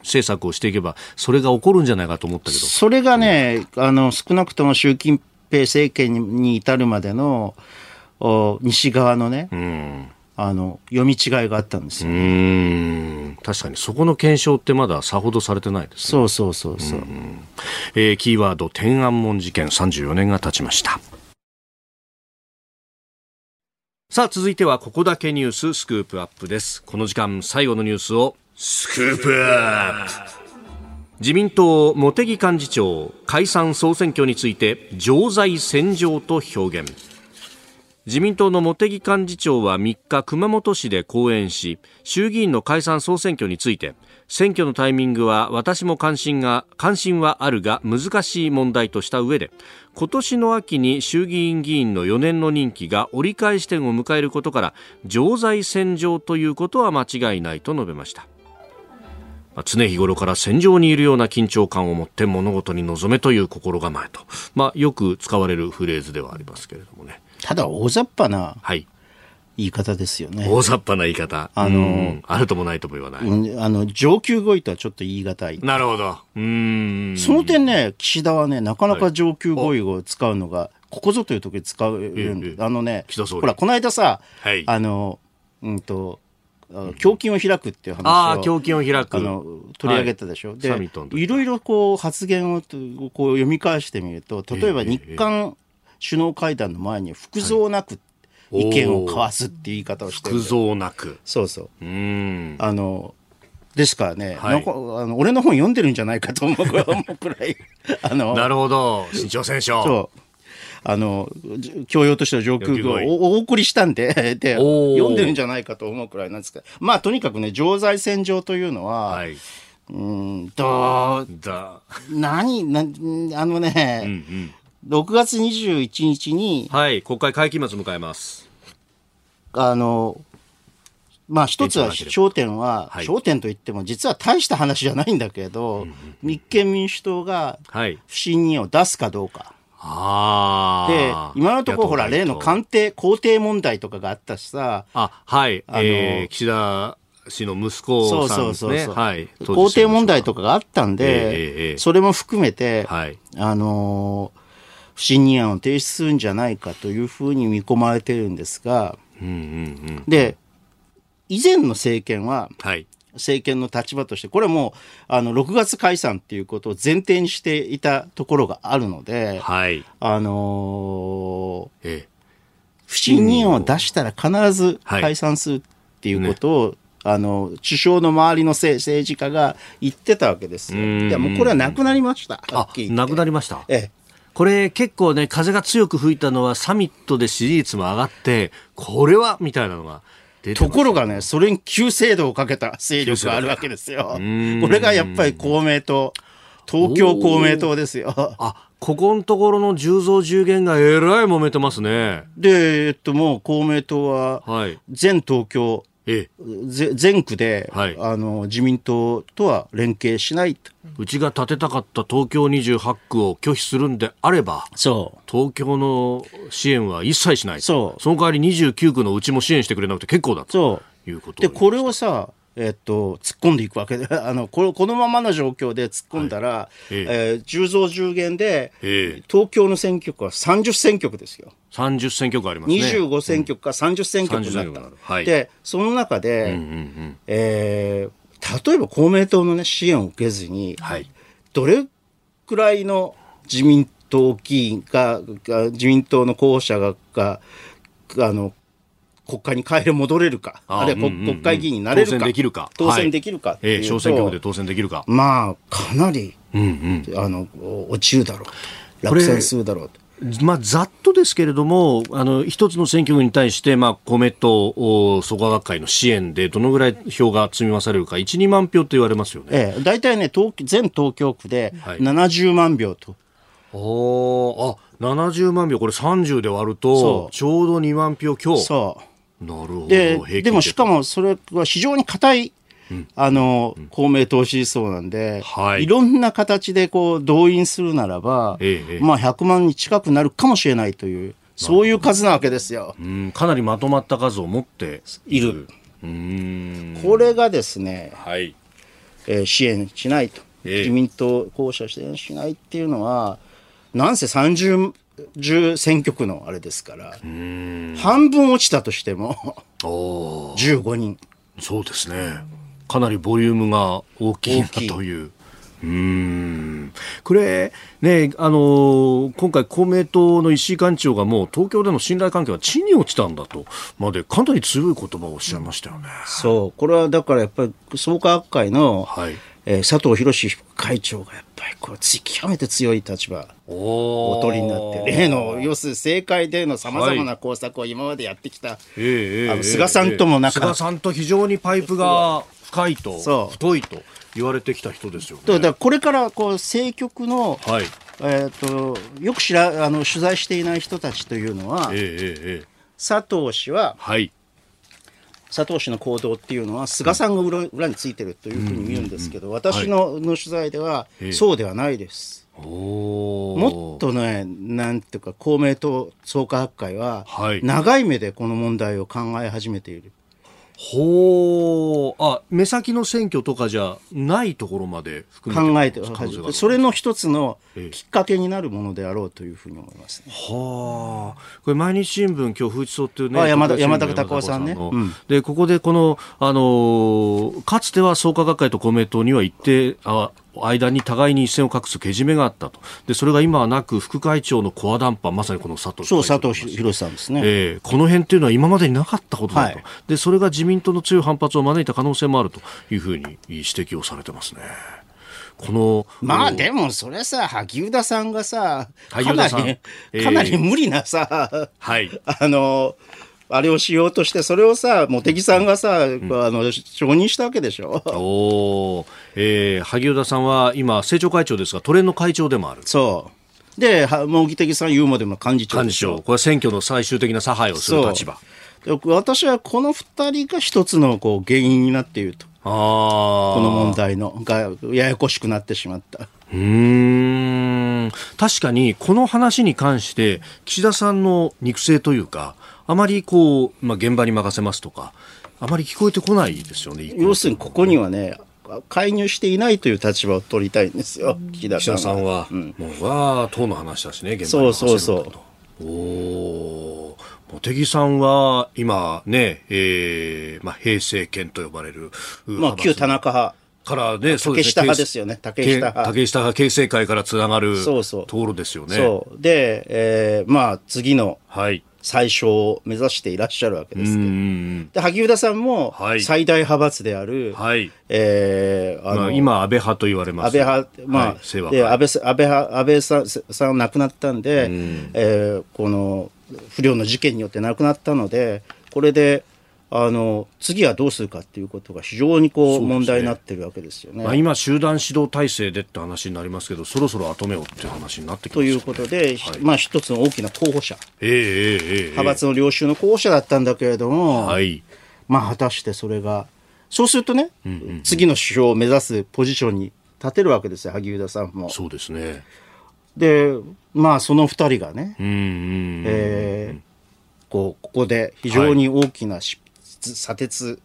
政策をしていけば、それが起こるんじゃないかと思ったけど。それがね、あの、少なくとも習近平政権に至るまでの、お西側のね、うん。あの、読み違いがあったんですうよ。ん。確かに、そこの検証ってまださほどされてないですね。そうそうそうそう。えーキーワード、天安門事件34年が経ちました。さあ、続いては、ここだけニューススクープアップです。この時間、最後のニュースを、スクープアップ自民党茂木幹事長、解散総選挙について、常在戦場と表現。自民党の茂木幹事長は3日熊本市で講演し衆議院の解散総選挙について選挙のタイミングは私も関心が関心はあるが難しい問題とした上で今年の秋に衆議院議員の4年の任期が折り返し点を迎えることから常在戦場ということは間違いないと述べました。常日頃から戦場にいるような緊張感を持って物事に臨めという心構えと、まあ、よく使われるフレーズではありますけれどもね。ただ大雑把なはい。言い方ですよね。大雑把な言い方。あのうんあるともないとも言わない。うんあの、上級語彙とはちょっと言い難い。なるほど。うーん。その点ね、岸田はね、なかなか上級語彙を使うのが、ここぞという時に使うんええで、あのね、ほら、この間さ、はいあの、うんと、あ胸筋を開くっていう話を。胸筋を開く。あの取り上げたでしょ、はいでサミットの時いろいろこう発言をこう読み返してみると例えばええ日韓首脳会談の前に服装なく意見を交わすっていう言い方をしてる服像なく。そうそううーん。あのですからね、はいあの俺の本読んでるんじゃないかと思うくらいあのなるほど。新潮戦勝。そうあのじ教養としての上級上級語彙語をおお送りしたんでで読んでるんじゃないかと思うくらいなんですけどまあとにかくね常在戦場というのは、はい。うーんとだ。何なあのうんうね、ん。6月21日に、はい。国会会期末迎えます。あの、まあ一つは焦点は、はい焦点といっても実は大した話じゃないんだけど、立憲民主党がはい。不信任を出すかどうか。あであ。、今のところほら、例の官官邸、皇帝問題とかがあったしさ、あ、はい。あのえー岸田氏の息子そうさんね。そうそうそう、はい。皇帝問題とか。かがあったんえええで、えそれも含めて、はい。あのー不信任案を提出するんじゃないかというふうに見込まれてるんですが、うんうんうん。で、以前の政権は、はい。政権の立場として、これはもう、あの、6月解散っていうことを前提にしていたところがあるので、はい。あのーええ不信任案を出したら必ずはい解散するっていうことを、あの、首相の周りの政政治家が言ってたわけですいや、もうこれはなくなりました。はあっきり、なくなりました。ええ。これ結構ね、風が強く吹いたのはサミットで支持率も上がって、これはみたいなのがところがね、それに旧制度をかけた勢力があるわけですよ。んこれがやっぱり公明党、東京公明党ですよ。あ、ここのところの10増10減がえらい揉めてますね。で、えっと、もう公明党は、はい。全東京、ええ。ぜ全区で、はいあの、自民党とは連携しないと。うちが建てたかった東京28区を拒否するんであれば、そう。東京の支援は一切しない。そうその代わり29区のうちも支援してくれなくて結構だとそう。いうことで、これをさ、えっと、突っ込んでいくわけで、あの、このこのままの状況で突っ込んだら、ええー10増10減で、ええ東京の選挙区は30選挙区ですよ。30選挙区ありますね。25選挙区から30選挙区にな30選挙区った。はいで、その中で、うんうんうん。えー例えば公明党の、ね、支援を受けずに、はい。どれくらいの自民党議員が、が自民党の候補者が、があの、国会に帰れ戻れるか、ああるいは国うんうんうん国会議員になれるか、当選できるか当選できるかっていええ小選挙区で当選できるか。まあ、かなり、うんうん。あの、落ちるだろう落選するだろうと。まあ、ざっとですけれども、あの、一つの選挙区に対して、まあ、公明党、お創価学会の支援で、どのぐらい票が積み増されるか、1、2万票と言われますよね。ええ、大体ね、東全東京区ではい70万票と。おーあ、70万票、これ30で割るとちょうど2万票強。そう。なるほど。ででもしかもそれは非常に硬い、あの、公明党支持層なんで、はいろんな形でこう動員するならば、ええまあ100万に近くなるかもしれないという、そういう数なわけですよ。うん、かなりまとまった数を持っている。うーん。これがですね、はい。えー支援しないと、ええ自民党候補者支援しないっていうのは、なんせ30、10選挙区のあれですから、半分落ちたとしてもおー15人。そうですね。かなりボリュームが大きいなという。うーん。これ、ね、あのー今回公明党の石井幹事長がもう東京での信頼関係は地に落ちたんだと、までかなり強い言葉をおっしゃいましたよね。そう、これはだからやっぱり創価学会の、はい。えー佐藤博副会長がやっぱりこれつ極めて強い立場。おお取りになって例の要するに政界でのさまざまな工作を今までやってきた、ええええあの菅さんとも仲菅さんと非常にパイプが深いと太いと言われてきた人ですよね。だからこれからこう政局の、はい。えー、とよく知らあの取材していない人たちというのはええええええ佐藤氏ははい。佐藤氏の行動っていうのは菅さんが裏裏についてるというふうに見るんですけど、私の,、の取材ではええそうではないです。もっとね、なんていうか、公明党創価学会ははい、長い目でこの問題を考え始めている。ほう。あ、目先の選挙とかじゃないところまで含めて考えてそれの一つのええ。きっかけになるものであろうというふうに思いますね。はあ、これ毎日新聞今日風知草っていうね、あ山田山田隆夫さんね。うん。でここでこのあのーかつては創価学会と公明党には一定あ間に互いに一線を画すけじめがあったと。でそれが今はなく副会長のコア談判まさにこの佐藤そう、佐藤博さんですね。えーこの辺っていうのは今までになかったことだと、はいでそれが自民党の強い反発を招いた可能性もあるというふうに指摘をされてますね。このまあでもそれさ、萩生田さんがさ、かなり、ええかなり無理なさ、はいあの、あれをしようとして、それをさ、茂木さんがさ、あの、承認したわけでしょ？おーえー萩生田さんは今、政調会長ですが、都連の会長でもある。そう。で、は茂木的さん言うまでも幹事長幹事長。これは選挙の最終的な差配をする立場。で私はこの二人が一つのこう原因になっていると。ああ。この問題の、が、ややこしくなってしまった。うーん確かにこの話に関して岸田さんの肉声というかあまりこう、まあ、現場に任せますとかあまり聞こえてこないですよね要するにここにはね、介入していないという立場を取りたいんですよ、岸田岸田さんは、うん。もうわあ党の話だしね現場に任せるんだと。そうそうおお茂木さんは今ね、えーまあ、平成権と呼ばれるまあ、旧田中派。からね、そう竹下派ですよね竹下派。竹下派形成会からつながるそうそう。ところですよね。そう。で、えーまあ、次のはい。最小を目指していらっしゃるわけですけど。で、萩生田さんもはい最大派閥である、うん。はい。えーあの、まあ、今、安倍派と言われます。安倍派、まあ、はいで、会安倍さ、安倍派、安倍さんさん亡くなったんで、んえーこの不良の事件によって亡くなったので、これで、あの次はどうするかっていうことが非常にこう問題になってるわけですよね。まあ、今、集団指導体制でって話になりますけど、そろそろ後めをっていう話になってきますよねということで、まあ一つの大きな候補者、ええええええ派閥の領袖の候補者だったんだけれども、はい。まあ果たしてそれが、そうするとね、次の首相を目指すポジションに立てるわけですよ、萩生田さんも。そうですね。で、まあその二人がね、うんうん。えーこうここで非常に大きなし、砂鉄。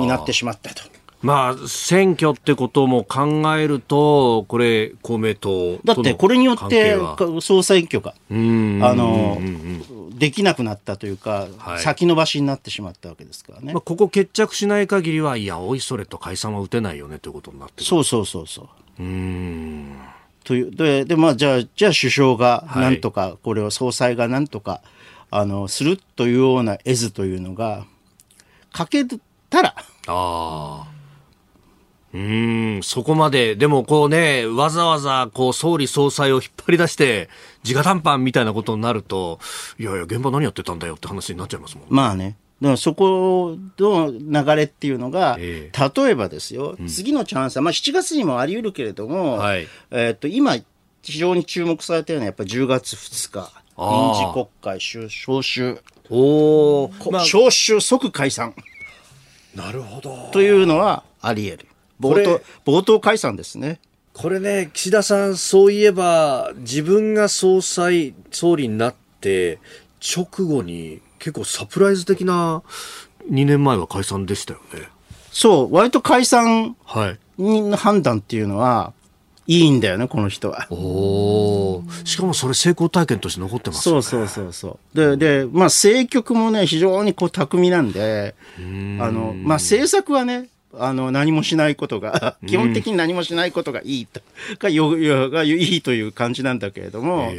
になってしまったと。まあ、選挙ってことも考えると、これ、公明党だってこれによって総選挙がうんあのできなくなったというか、はい先延ばしになってしまったわけですからね。まあ、ここ決着しない限りは、いや、おいそれと解散は打てないよねということになって。そうそうそうそう。う。ん。というでで、まあ、じゃあ、じゃあ首相がはいなんとか、これを総裁がなんとか、あの、するというような絵図というのが、かけたら、ああ。うーん、そこまで、でもこうね、わざわざこう総理総裁を引っ張り出して、直談判みたいなことになると、いやいや、現場何やってたんだよって話になっちゃいますもん。まあね、だからそこの流れっていうのが、え例えばですよ、次のチャンスは、まあ、7月にもあり得るけれども、はい。えっと今、非常に注目されているのは、やっぱり10月2日、臨時国会召召集、おお、こまあ、召集即解散なるほど。というのはあり得る。これ冒頭冒頭解散ですね。これね、岸田さん、そういえば、自分が総裁、総理になって、直後に、結構サプライズ的な、2年前は解散でしたよね。そう、割と解散はい。の判断っていうのは、いいんだよね、この人は。おお。しかもそれ成功体験として残ってますよね。そうそうそうそう。で、で、まあ政局もね、非常にこう巧みなんで、あの、まあ政策はね、あの、何もしないことが、基本的に何もしないことがいいと、が、よ、よ、がいいという感じなんだけれども、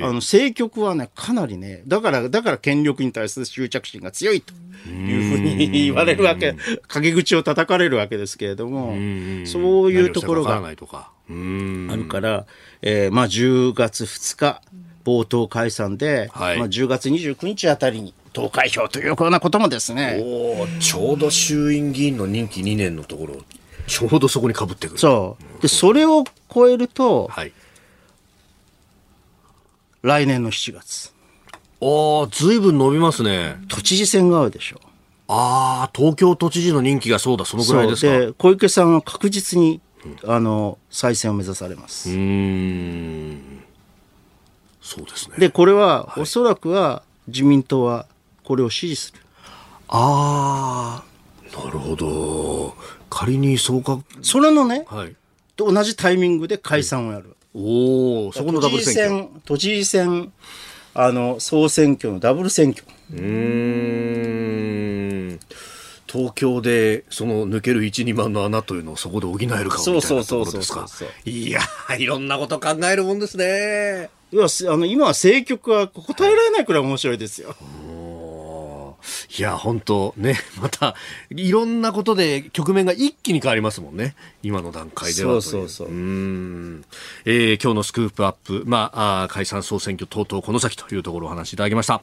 あの、政局はね、かなりね、だから、だから権力に対する執着心が強いというふうに言われるわけ、陰口を叩かれるわけですけれども、そういうところがあるから、えーまあ、10月2日、冒頭解散で、はいまあ、10月29日あたりに投開票というようなこともですね、おお、ちょうど衆院議員の任期2年のところ、ちょうどそこに被ってくる。そう。で、それを超えると、はい。来年の7月、おお、ずいぶん伸びますね。都知事選があるでしょ。ああ、東京都知事の任期がそうだ、そのぐらいですか。で、小池さんは確実に、あの、再選を目指されます。うーん。そうですね。で、これは、おそらくは、自民党は、これを支持する。ああ、なるほど。仮にそうか、それのね、はい。と同じタイミングで解散をやる。おお、そこのダブル選挙。都知事選、あの、総選挙のダブル選挙。うーん。東京でその抜ける1、2万の穴というのをそこで補えるかみたいなところですそうそうそうかそうそう。いやー、いろんなこと考えるもんですね。いや、すあの、今は政局は答えられないくらい面白いですよ。いや、本当ね、また、いろんなことで局面が一気に変わりますもんね。今の段階では。そうそうそうーん。えー今日のスクープアップ、まあ、あー解散総選挙等々この先というところをお話しいただきました。